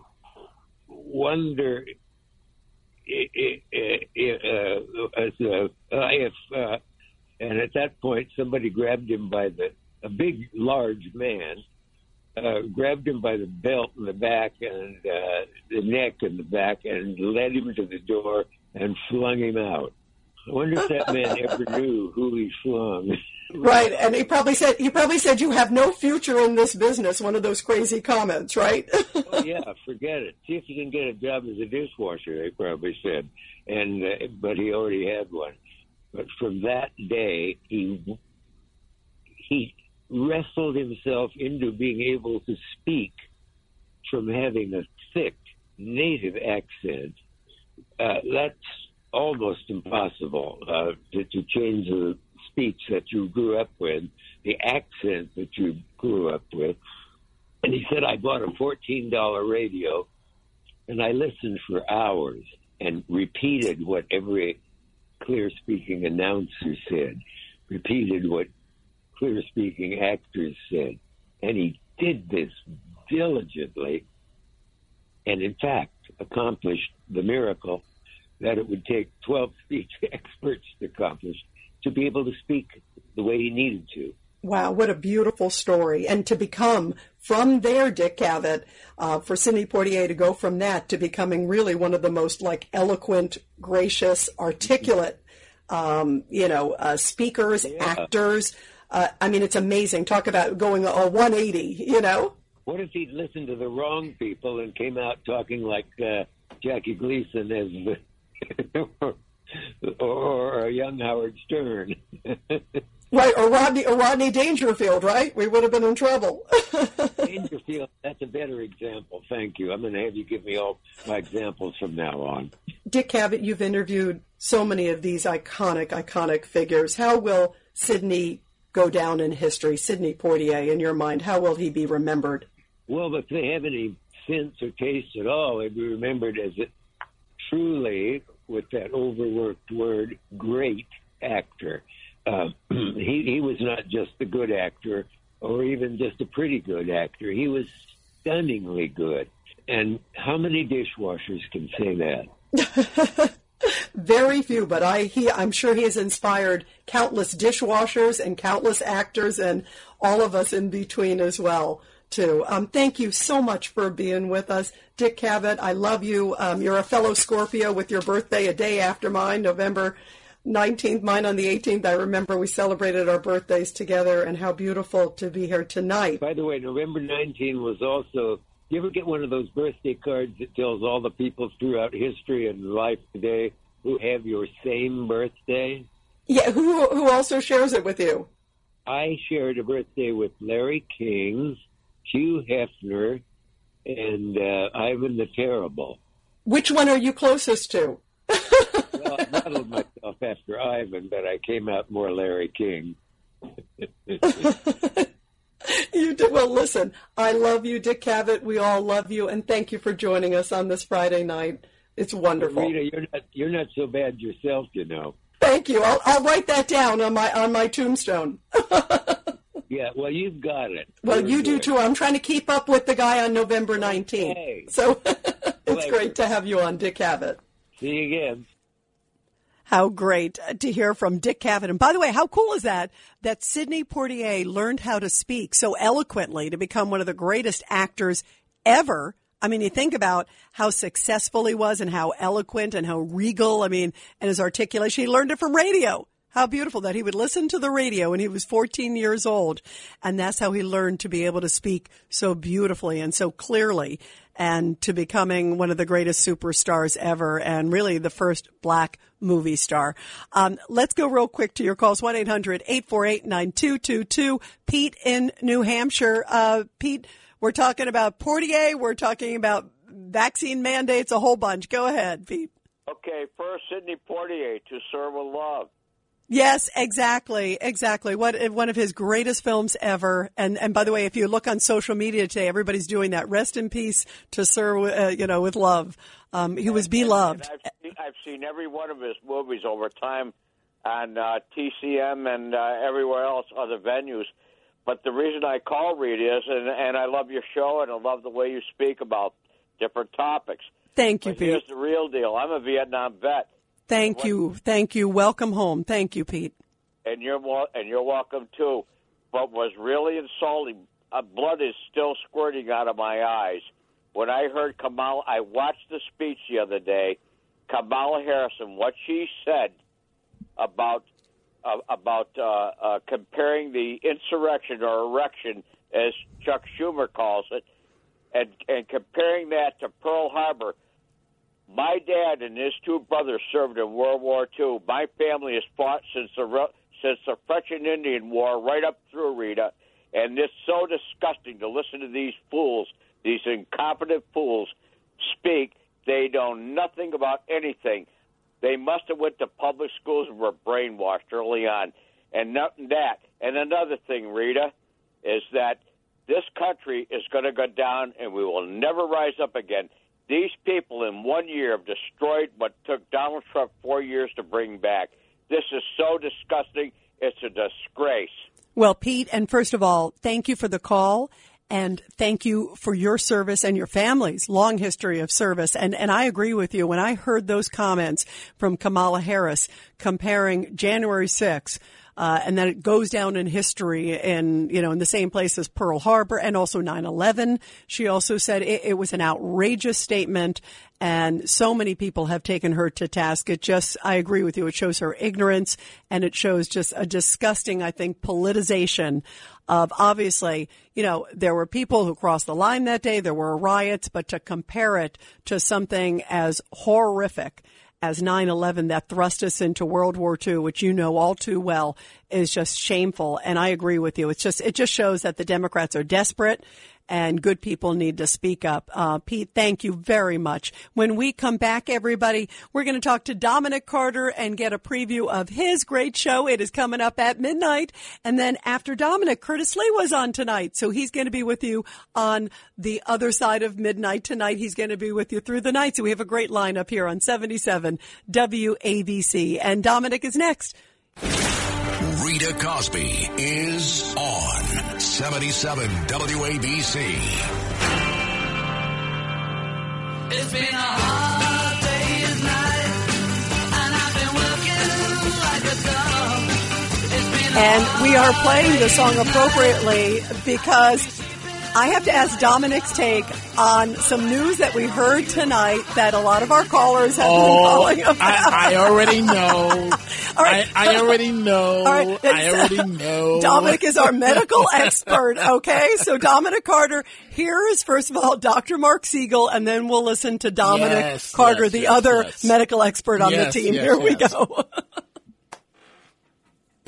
wonder uh, uh, if, uh, and at that point, somebody grabbed him by the, a big, large man, uh, grabbed him by the belt in the back and uh, the neck in the back and led him to the door and flung him out. I wonder if that man ever knew who he flung. right, and he probably said he probably said you have no future in this business. One of those crazy comments, right? oh, yeah, forget it. See if you can get a job as a dishwasher. They probably said, and uh, but he already had one. But from that day, he he wrestled himself into being able to speak from having a thick native accent. Uh, that's almost impossible uh, to, to change the speech that you grew up with, the accent that you grew up with. And he said, I bought a $14 radio and I listened for hours and repeated what every clear speaking announcer said, repeated what clear speaking actors said. And he did this diligently and, in fact, accomplished the miracle that it would take 12 speech experts to accomplish to be able to speak the way he needed to. Wow, what a beautiful story. And to become from there, Dick Cavett, uh, for Sidney Portier to go from that to becoming really one of the most like eloquent, gracious, articulate, um, you know, uh, speakers, actors. Uh, I mean, it's amazing. Talk about going a 180, you know? What if he'd listened to the wrong people and came out talking like uh, Jackie Gleason as the, or a young Howard Stern? Right, or Rodney, or Rodney Dangerfield, right? We would have been in trouble. Dangerfield, that's a better example. Thank you. I'm going to have you give me all my examples from now on. Dick Cavett, you've interviewed so many of these iconic, iconic figures. How will Sidney go down in history? Sidney Poitier, in your mind, how will he be remembered? Well, if they have any sense or taste at all, they'd be remembered as a truly, with that overworked word, great actor. Uh, he, he was not just a good actor or even just a pretty good actor. He was stunningly good. And how many dishwashers can say that? Very few, but I he I'm sure he has inspired countless dishwashers and countless actors and all of us in between as well too. Um, thank you so much for being with us. Dick Cavett, I love you. Um, you're a fellow Scorpio with your birthday a day after mine, November 19th, mine on the 18th. I remember we celebrated our birthdays together and how beautiful to be here tonight. By the way, November 19 was also. Do you ever get one of those birthday cards that tells all the people throughout history and life today who have your same birthday? Yeah, who, who also shares it with you? I shared a birthday with Larry King, Hugh Hefner, and uh, Ivan the Terrible. Which one are you closest to? well, I modeled myself after Ivan, but I came out more Larry King. You did well. Listen, I love you, Dick Cavett. We all love you, and thank you for joining us on this Friday night. It's wonderful. Rita, you're not you're not so bad yourself, you know. Thank you. I'll, I'll write that down on my on my tombstone. Yeah, well, you've got it. Well, Very you do too. I'm trying to keep up with the guy on November 19th. Okay. So it's great to have you on, Dick Cavett. See you again. How great to hear from Dick Cavett. And by the way, how cool is that? That Sidney Poitier learned how to speak so eloquently to become one of the greatest actors ever. I mean, you think about how successful he was and how eloquent and how regal. I mean, and his articulation. He learned it from radio. How beautiful that he would listen to the radio when he was 14 years old. And that's how he learned to be able to speak so beautifully and so clearly and to becoming one of the greatest superstars ever and really the first black movie star. Um, let's go real quick to your calls. 1-800-848-9222. Pete in New Hampshire. Uh, Pete, we're talking about Portier. We're talking about vaccine mandates, a whole bunch. Go ahead, Pete. Okay, first Sidney Poitier to serve with love. Yes, exactly, exactly. What one of his greatest films ever. And and by the way, if you look on social media today, everybody's doing that. Rest in peace to Sir, uh, you know, with love. Um, he was beloved. I've, seen, I've seen every one of his movies over time on uh, TCM and uh, everywhere else, other venues. But the reason I call Rita is, and, and I love your show, and I love the way you speak about different topics. Thank you, But here's the real deal. I'm a Vietnam vet, Thank you, thank you. Welcome home. Thank you, Pete. and you're and you're welcome too. But was really insulting. Uh, blood is still squirting out of my eyes when I heard Kamala. I watched the speech the other day. Kamala Harris and what she said about uh, about uh, uh, comparing the insurrection or erection, as Chuck Schumer calls it, and and comparing that to Pearl Harbor. My dad and his two brothers served in World War II. My family has fought since the since the French and Indian War, right up through Rita, and it's so disgusting to listen to these fools, these incompetent fools, speak. They know nothing about anything. They must have went to public schools and were brainwashed early on, and nothing that. And another thing, Rita, is that this country is going to go down, and we will never rise up again. These people in one year have destroyed what took Donald Trump four years to bring back. This is so disgusting. It's a disgrace. Well, Pete, and first of all, thank you for the call. And thank you for your service and your family's long history of service. And, and I agree with you. When I heard those comments from Kamala Harris comparing January 6th, uh, and then it goes down in history in, you know, in the same place as Pearl Harbor and also 9-11. She also said it, it was an outrageous statement and so many people have taken her to task. It just, I agree with you. It shows her ignorance and it shows just a disgusting, I think, politicization of obviously, you know, there were people who crossed the line that day. There were riots, but to compare it to something as horrific as 9-11 that thrust us into World War II, which you know all too well, is just shameful. And I agree with you. It's just, it just shows that the Democrats are desperate and good people need to speak up. Uh, Pete, thank you very much. When we come back, everybody, we're going to talk to Dominic Carter and get a preview of his great show. It is coming up at midnight. And then after Dominic, Curtis Sliwa on tonight. So he's going to be with you on the other side of midnight tonight. He's going to be with you through the night. So we have a great lineup here on 77 WABC. And Dominic is next. Rita Cosby is on 77 WABC. It's been a hard day's night, and I've been working like a dog. It's been a And we are playing the song appropriately because I have to ask Dominic's take on some news that we heard tonight that a lot of our callers have been Oh, calling about. I, I already know. right. I, I already know. All right. I already know. Dominic is our medical expert, okay? So, Dominic Carter, here is, first of all, Dr. Mark Siegel, and then we'll listen to Dominic Yes, Carter, yes, the yes, other medical expert on the team. here we go.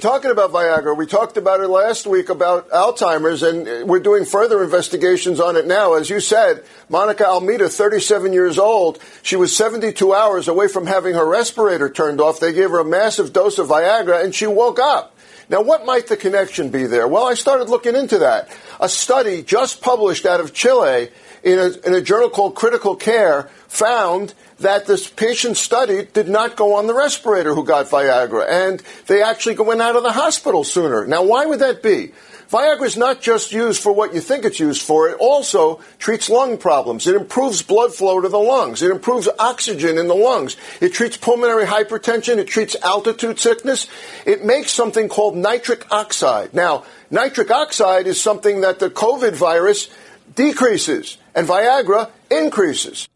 Talking about Viagra, we talked about it last week about Alzheimer's, and we're doing further investigations on it now. As you said, Monica Almeida, 37 years old, she was 72 hours away from having her respirator turned off. They gave her a massive dose of Viagra, and she woke up. Now, what might the connection be there? Well, I started looking into that. A study just published out of Chile in a, in a journal called Critical Care found that this patient studied did not go on the respirator who got Viagra, and they actually went out of the hospital sooner. Now, why would that be? Viagra is not just used for what you think it's used for. It also treats lung problems. It improves blood flow to the lungs. It improves oxygen in the lungs. It treats pulmonary hypertension. It treats altitude sickness. It makes something called nitric oxide. Now, nitric oxide is something that the COVID virus decreases, and Viagra increases.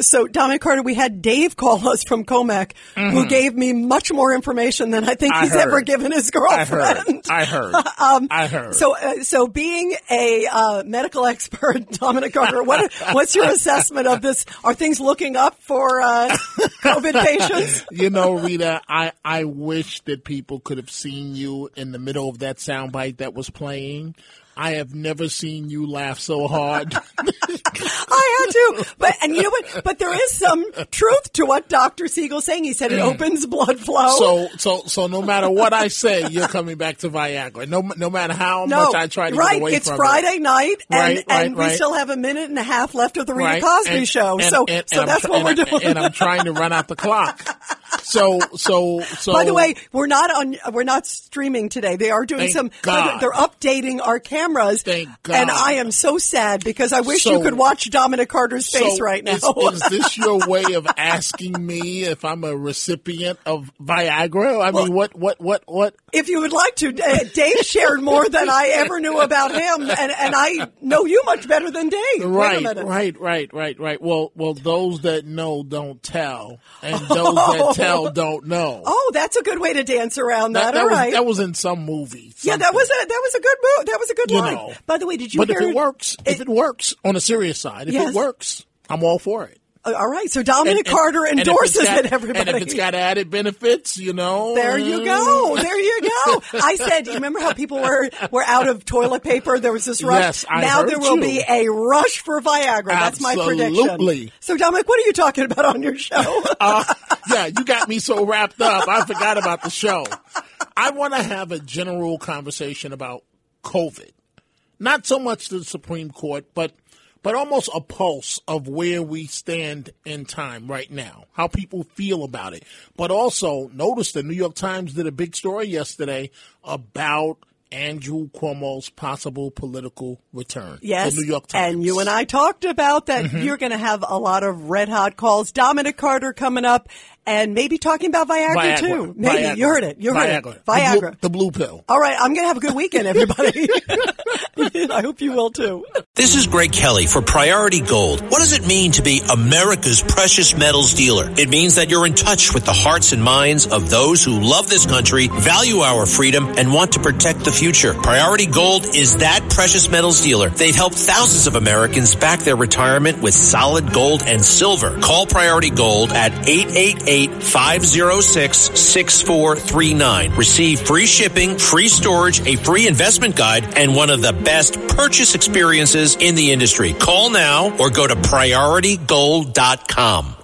So, Dominic Carter, we had Dave call us from Commack, who Mhm. gave me much more information than I think I he's heard. ever given his girlfriend. I heard. I heard. Um, I heard. So, uh, so being a uh, medical expert, Dominic Carter, what, what's your assessment of this? Are things looking up for uh, COVID patients? You know, Rita, I, I wish that people could have seen you in the middle of that soundbite that was playing. I have never seen you laugh so hard. I had to, but and you know what? But there is some truth to what Doctor Siegel's saying. He said it opens blood flow. Mm. So, so, so no matter what I say, you're coming back to Viagra. No, no matter how no, much I try to right? get away it's from Friday it. night, and, Right, right, and we right. still have a minute and a half left of the Rita? Cosby And- show. and- so, so that's what we're doing. And I'm trying to run out the clock. So, so, so. By the way, we're not on. We're not streaming today. They are doing some. God. They're, updating our cameras. Thank God. And I am so sad because I wish So- you could watch Dominic Carter's face So right now. Is, is this your way of asking me if I'm a recipient of Viagra? I mean, what, what, what, what? if you would like to, uh, Dave shared more than I ever knew about him, and, and I know you much better than Dave. Right, right, right, right, right. Well, well, those that know don't tell, and those that tell don't know. Oh, that's a good way to dance around that. that, All was right. that was in some movie. yeah, that was a that was a good move. That was a good You line. know. By the way, did you but hear? if it works, if it works on a serious side, if Yes. it works, I'm all for it. Uh, all right, so Dominic And- and- Carter and endorses got- it. Everybody, And if it's got added benefits, you know, There you go. There you go. I said, you remember how people were were out of toilet paper? There was this rush. Yes, I now there will you. be a rush for Viagra. That's my prediction. Absolutely. So, Dominic, what are you talking about on your show? Uh, yeah, you got me so wrapped up. I forgot about the show. I want to have a general conversation about COVID. Not so much the Supreme Court, but but almost a pulse of where we stand in time right now, how people feel about it. But also, notice the New York Times did a big story yesterday about Andrew Cuomo's possible political return. Yes, the New York Times. and you and I talked about that. Mhm. You're going to have a lot of red hot calls. Dominic Carter coming up, and maybe talking about Viagra, Viagra. too. Maybe Viagra. you heard it. You heard Viagra. it. Viagra. The blue, the blue pill. All right, I'm going to have a good weekend, everybody. I hope you will too. This is Greg Kelly for Priority Gold. What does it mean to be America's precious metals dealer? It means that you're in touch with the hearts and minds of those who love this country, value our freedom, and want to protect the future. Priority Gold is that precious metals dealer. They've helped thousands of Americans back their retirement with solid gold and silver. Call Priority Gold at 888-506-6439. Receive free shipping, free storage, a free investment guide, and one of the best purchase experiences in the industry. Call now or go to PriorityGold.com.